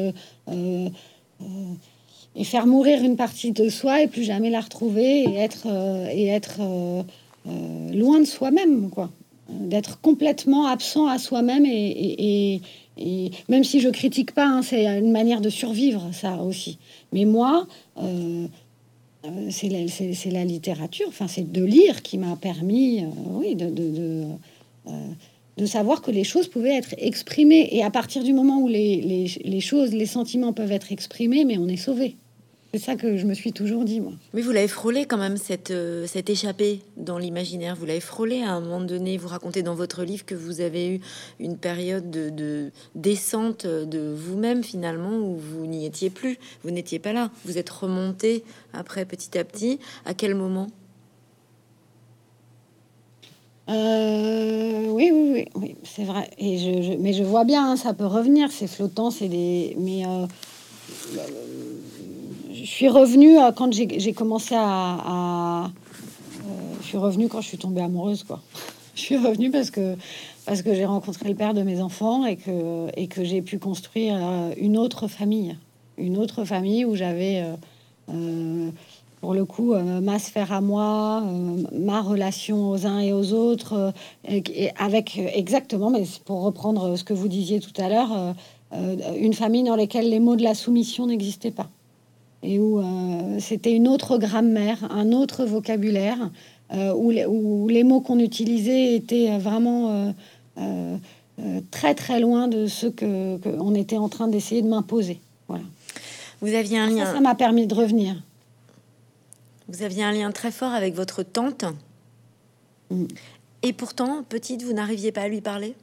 et faire mourir une partie de soi et plus jamais la retrouver et être et être euh, loin de soi-même, quoi. D'être complètement absent à soi-même et, même si je critique pas, hein, c'est une manière de survivre, ça aussi. Mais moi, euh, euh, c'est la, littérature, enfin, c'est de lire qui m'a permis, oui, de, de, savoir que les choses pouvaient être exprimées. Et à partir du moment où les, les choses, les sentiments peuvent être exprimés, mais on est sauvé. C'est ça que je me suis toujours dit, moi. Mais vous l'avez frôlé quand même, cette, euh, cette échappée dans l'imaginaire. Vous l'avez frôlé à un moment donné. Vous racontez dans votre livre que vous avez eu une période de, descente de vous-même, finalement, où vous n'y étiez plus. Vous n'étiez pas là. Vous êtes remonté après petit à petit. À quel moment? Euh, oui, oui, oui, c'est vrai. Et je, mais je vois bien, hein, ça peut revenir, c'est flottant, c'est des. Mais euh, je suis revenue euh, quand j'ai commencé à. Euh, je suis revenue quand je suis tombée amoureuse, quoi. [LAUGHS] Je suis revenue parce que, parce que j'ai rencontré le père de mes enfants et que, et que j'ai pu construire euh, une autre famille. Une autre famille où j'avais pour le coup, ma sphère à moi, ma relation aux uns et aux autres, et avec exactement, mais pour reprendre ce que vous disiez tout à l'heure, une famille dans laquelle les mots de la soumission n'existaient pas et où c'était une autre grammaire, un autre vocabulaire, où, les, où, les, mots qu'on utilisait étaient vraiment très très loin de ce que qu'on était en train d'essayer de m'imposer. Voilà. Vous aviez un lien. Ça m'a permis de revenir. Vous aviez un lien très fort avec votre tante. Mm. Et pourtant, petite, vous n'arriviez pas à lui parler?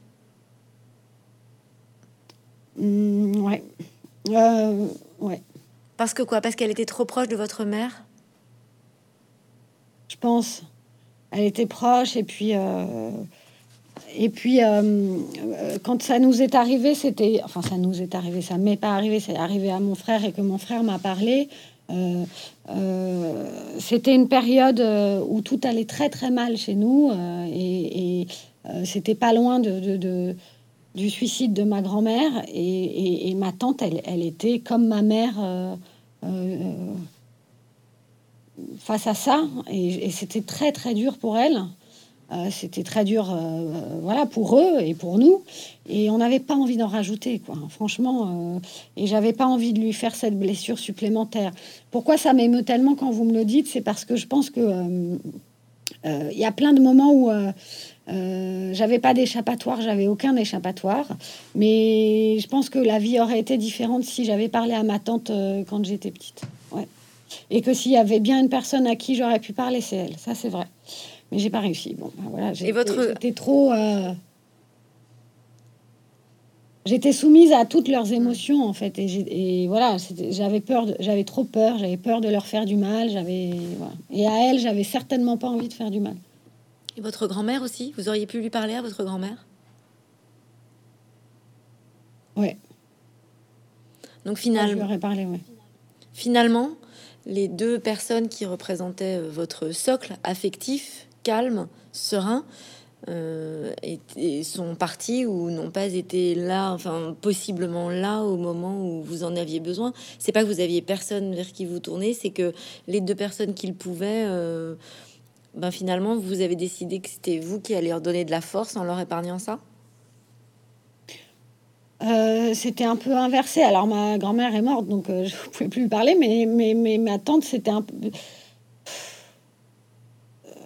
Mm, Ouais. Euh, ouais. Parce que quoi? Parce qu'elle était trop proche de votre mère? Je pense. Elle était proche et puis. Euh, et puis, euh, euh, quand ça nous est arrivé, c'était. Enfin, ça nous est arrivé, ça m'est pas arrivé, c'est arrivé à mon frère et que mon frère m'a parlé. C'était une période où tout allait très très mal chez nous et, c'était pas loin de, du suicide de ma grand-mère et, ma tante, elle, était comme ma mère face à ça et c'était très très dur pour elle. Euh, c'était très dur, euh, voilà, pour eux et pour nous. Et on n'avait pas envie d'en rajouter, quoi. Franchement, euh, et j'avais pas envie de lui faire cette blessure supplémentaire. Pourquoi ça m'émeut tellement quand vous me le dites C'est parce que je pense que il y a plein de moments où j'avais pas d'échappatoire, j'avais aucun échappatoire. Mais je pense que la vie aurait été différente si j'avais parlé à ma tante quand j'étais petite. Ouais. Et que s'il y avait bien une personne à qui j'aurais pu parler, c'est elle. Ça, c'est vrai mais j'ai pas réussi. Bon, ben voilà, Et votre... j'étais trop. Euh, j'étais soumise à toutes leurs émotions en fait, et, et voilà, j'avais peur, j'avais trop peur, j'avais peur de leur faire du mal, j'avais et à elle, j'avais certainement pas envie de faire du mal. Et votre grand-mère aussi, vous auriez pu lui parler à votre grand-mère? Ouais. Donc finalement, je lui parlé, ouais. Finalement, les deux personnes qui représentaient euh, votre socle affectif calme, serein, euh, et, sont partis ou n'ont pas été là, enfin possiblement là au moment où vous en aviez besoin. C'est pas que vous aviez personne vers qui vous tourner, c'est que les deux personnes qu'ils pouvaient, euh, ben finalement vous avez décidé que c'était vous qui allez leur donner de la force en leur épargnant ça? Euh, c'était un peu inversé. Alors ma grand-mère est morte, donc [LAUGHS] je ne pouvais plus lui parler, mais, mais, mais ma tante, c'était un peu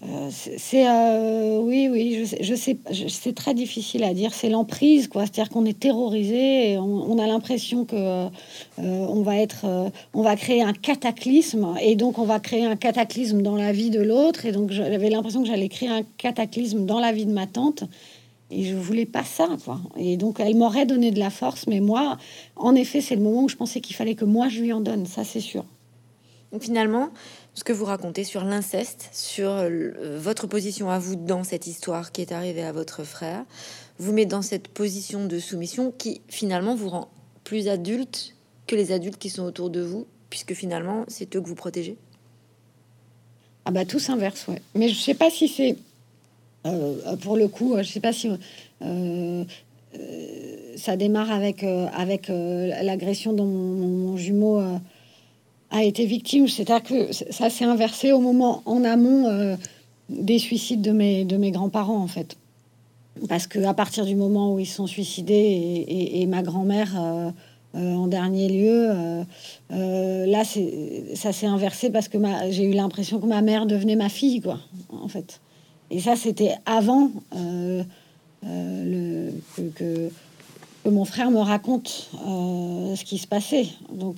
euh, c'est euh, oui, oui, je sais, je sais, c'est très difficile à dire. C'est l'emprise, quoi. C'est-à-dire qu'on est terrorisé, on, a l'impression que euh, on va être, on va créer un cataclysme, et donc on va créer un cataclysme dans la vie de l'autre. Et donc j'avais l'impression que j'allais créer un cataclysme dans la vie de ma tante, et je voulais pas ça, quoi. Et donc elle m'aurait donné de la force, mais moi, en effet, c'est le moment où je pensais qu'il fallait que moi je lui en donne, ça c'est sûr. Donc finalement, ce que vous racontez sur l'inceste, sur euh, votre position à vous dans cette histoire qui est arrivée à votre frère, vous met dans cette position de soumission qui finalement vous rend plus adulte que les adultes qui sont autour de vous, puisque finalement c'est eux que vous protégez. Ah bah tout s'inverse, ouais. Mais je sais pas si c'est euh, pour le coup, je sais pas si euh, ça démarre avec avec l'agression dont mon jumeau a été victime. C'est-à-dire que ça s'est inversé au moment en amont euh, des suicides de mes, de mes grands-parents, en fait. Parce que à partir du moment où ils sont suicidés et, ma grand-mère euh, euh, en dernier lieu, là, ça s'est inversé parce que j'ai eu l'impression que ma mère devenait ma fille, quoi, en fait. Et ça, c'était avant le, que, que, mon frère me raconte ce qui se passait. Donc,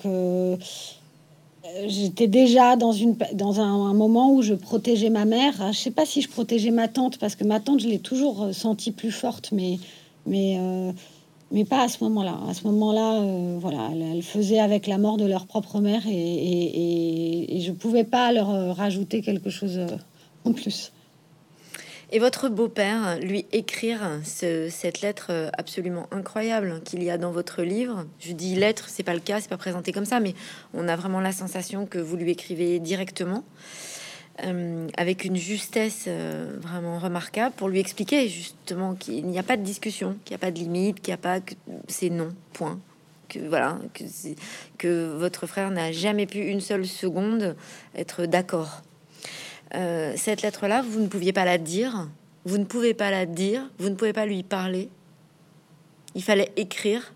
j'étais déjà dans, une, dans un, moment où je protégeais ma mère. Je sais pas si je protégeais ma tante, parce que ma tante, je l'ai toujours sentie plus forte, mais, mais, euh, mais pas à ce moment-là. À ce moment-là, euh, voilà, elle, faisait avec la mort de leur propre mère et, et, et je pouvais pas leur euh, rajouter quelque chose en plus. Et votre beau-père, lui écrire cette lettre euh, absolument incroyable qu'il y a dans votre livre. Je dis lettre, c'est pas le cas, c'est pas présenté comme ça, mais on a vraiment la sensation que vous lui écrivez directement. Euh, avec une justesse euh, vraiment remarquable pour lui expliquer justement qu'il n'y a pas de discussion, qu'il n'y a pas de limite, qu'il n'y a pas que c'est non, point. que voilà que, que votre frère n'a jamais pu une seule seconde être d'accord. Euh, cette lettre-là, vous ne pouviez pas la dire, vous ne pouvez pas la dire, vous ne pouvez pas lui parler. Il fallait écrire.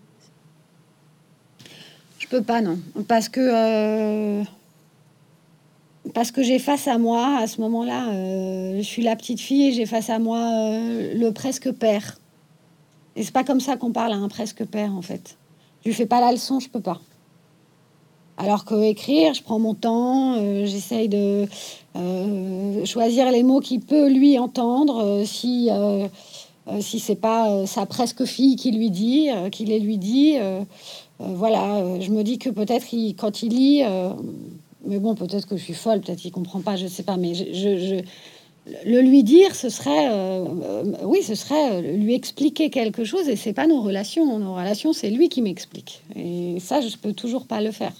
Je peux pas, non, parce que euh, parce que j'ai face à moi à ce moment-là, euh, je suis la petite fille et j'ai face à moi le presque père. Et c'est pas comme ça qu'on parle à un presque père en fait. Je lui fais pas la leçon, je peux pas. Alors que écrire, je prends mon temps, euh, j'essaye de euh, choisir les mots qu'il peut lui entendre. Euh, si si c'est pas sa presque fille qui lui dit, qui les lui dit, voilà, je me dis que peut-être quand il lit, mais bon, peut-être que je suis folle, peut-être qu'il comprend pas, je sais pas, mais je le lui dire, ce serait, oui, ce serait lui expliquer quelque chose, et c'est pas nos relations. Nos relations, c'est lui qui m'explique, et ça, je peux toujours pas le faire.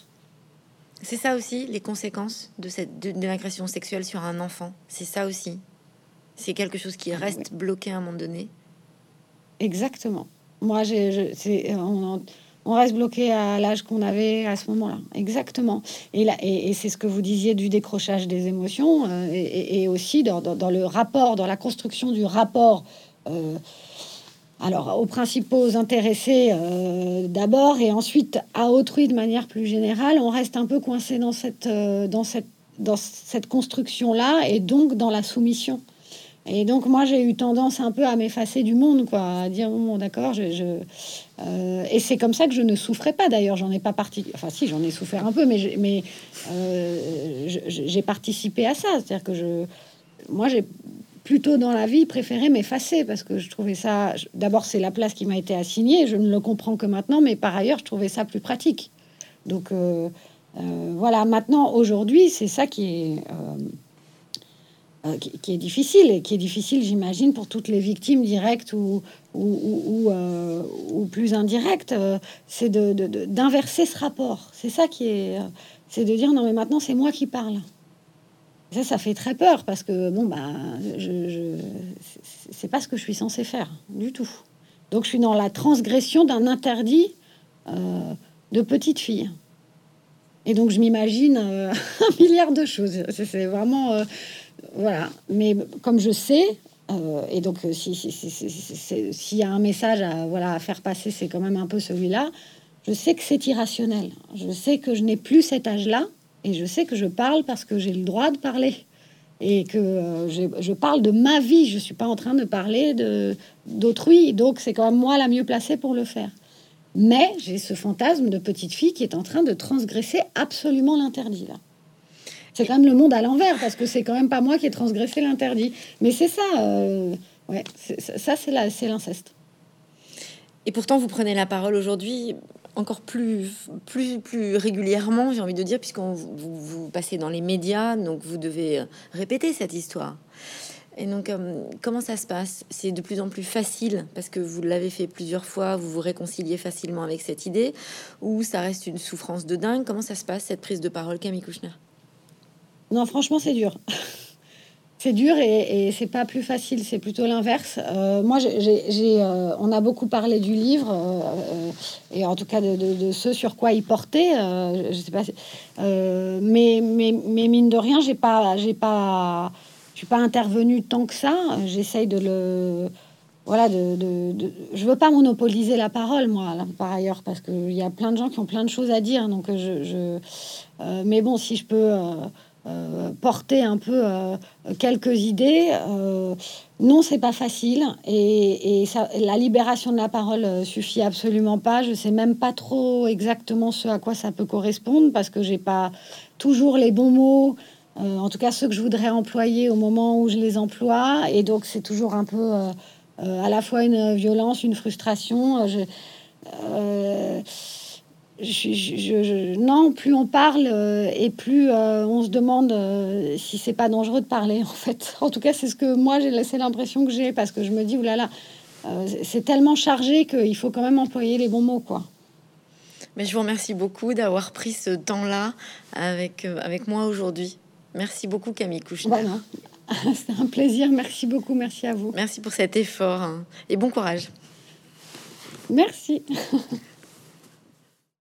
C'est ça aussi les conséquences de cette de, l'agression sexuelle sur un enfant. C'est ça aussi. C'est quelque chose qui reste bloqué à un moment donné. Exactement. Moi, j'ai, on, on reste bloqué à l'âge qu'on avait à ce moment-là. Exactement. Et, là, et, c'est ce que vous disiez du décrochage des émotions euh, et, aussi dans, le rapport, dans la construction du rapport. Euh, alors, aux principaux intéressés euh, d'abord et ensuite à autrui de manière plus générale, on reste un peu coincé dans cette, dans cette, construction-là et donc dans la soumission. Et donc moi j'ai eu tendance un peu à m'effacer du monde, quoi, à dire bon d'accord, je, euh, et c'est comme ça que je ne souffrais pas d'ailleurs, j'en ai pas parti, enfin si j'en ai souffert un peu, mais mais euh, j'ai participé à ça, c'est-à-dire que je, moi j'ai plutôt dans la vie préféré m'effacer parce que je trouvais ça, d'abord c'est la place qui m'a été assignée, je ne le comprends que maintenant, mais par ailleurs je trouvais ça plus pratique. Donc euh, voilà, maintenant aujourd'hui c'est ça qui est euh, qui, est difficile et qui est difficile, j'imagine, pour toutes les victimes directes ou, ou, euh, plus indirectes, euh, c'est d'inverser de, ce rapport. C'est ça qui est, c'est de dire non mais maintenant c'est moi qui parle. Ça, ça fait très peur parce que bon bah, je, je c'est pas ce que je suis censé faire du tout. Donc je suis dans la transgression d'un interdit de petite fille. Et donc je m'imagine [LAUGHS] un milliard de choses. C'est vraiment voilà. Mais comme je sais, euh, et donc s'il si, si, y a un message à, voilà, à faire passer, c'est quand même un peu celui-là. Je sais que c'est irrationnel. Je sais que je n'ai plus cet âge-là. Et je sais que je parle parce que j'ai le droit de parler. Et que euh, je, parle de ma vie. Je suis pas en train de parler d'autrui. Donc c'est quand même moi la mieux placée pour le faire. Mais j'ai ce fantasme de petite fille qui est en train de transgresser absolument l'interdit là c'est quand même le monde à l'envers parce que c'est quand même pas moi qui ai transgressé l'interdit. Mais c'est ça, euh, ouais, ça c'est c'est l'inceste. Et pourtant, vous prenez la parole aujourd'hui encore plus, plus, plus régulièrement, j'ai envie de dire, puisqu'on vous, vous, passez dans les médias, donc vous devez répéter cette histoire. Et donc, euh, comment ça se passe? C'est de plus en plus facile parce que vous l'avez fait plusieurs fois, vous vous réconciliez facilement avec cette idée, ou ça reste une souffrance de dingue Comment ça se passe cette prise de parole, Camille Kouchner? Non, franchement, c'est dur. C'est dur et, c'est pas plus facile, c'est plutôt l'inverse. Euh, moi, euh, on a beaucoup parlé du livre euh, et en tout cas de, ce sur quoi il portait. je sais pas, mais, mine de rien, j'ai pas, j'ai pas, je suis pas intervenu tant que ça. J'essaye de le voilà, de, je veux pas monopoliser la parole, moi, par ailleurs, parce qu'il y a plein de gens qui ont plein de choses à dire. Donc, je mais bon, si je peux euh, porter un peu euh, quelques idées. Euh, non, c'est pas facile et, ça, la libération de la parole suffit absolument pas. Je sais même pas trop exactement ce à quoi ça peut correspondre parce que j'ai pas toujours les bons mots. en tout cas, ceux que je voudrais employer au moment où je les emploie et donc c'est toujours un peu à la fois une violence, une frustration. Je, non, plus on parle euh, et plus euh, on se demande euh, si c'est pas dangereux de parler. [LAUGHS] En fait, en tout cas, c'est ce que moi j'ai laissé l'impression que j'ai parce que je me dis oulala, c'est tellement chargé qu'il faut quand même employer les bons mots, quoi. Mais je vous remercie beaucoup d'avoir pris ce temps-là avec avec moi aujourd'hui. Merci beaucoup, Camille Kouchner. [LAUGHS] C'est un plaisir. Merci beaucoup. Merci à vous. Merci pour cet effort hein. et bon courage. Merci. [LAUGHS]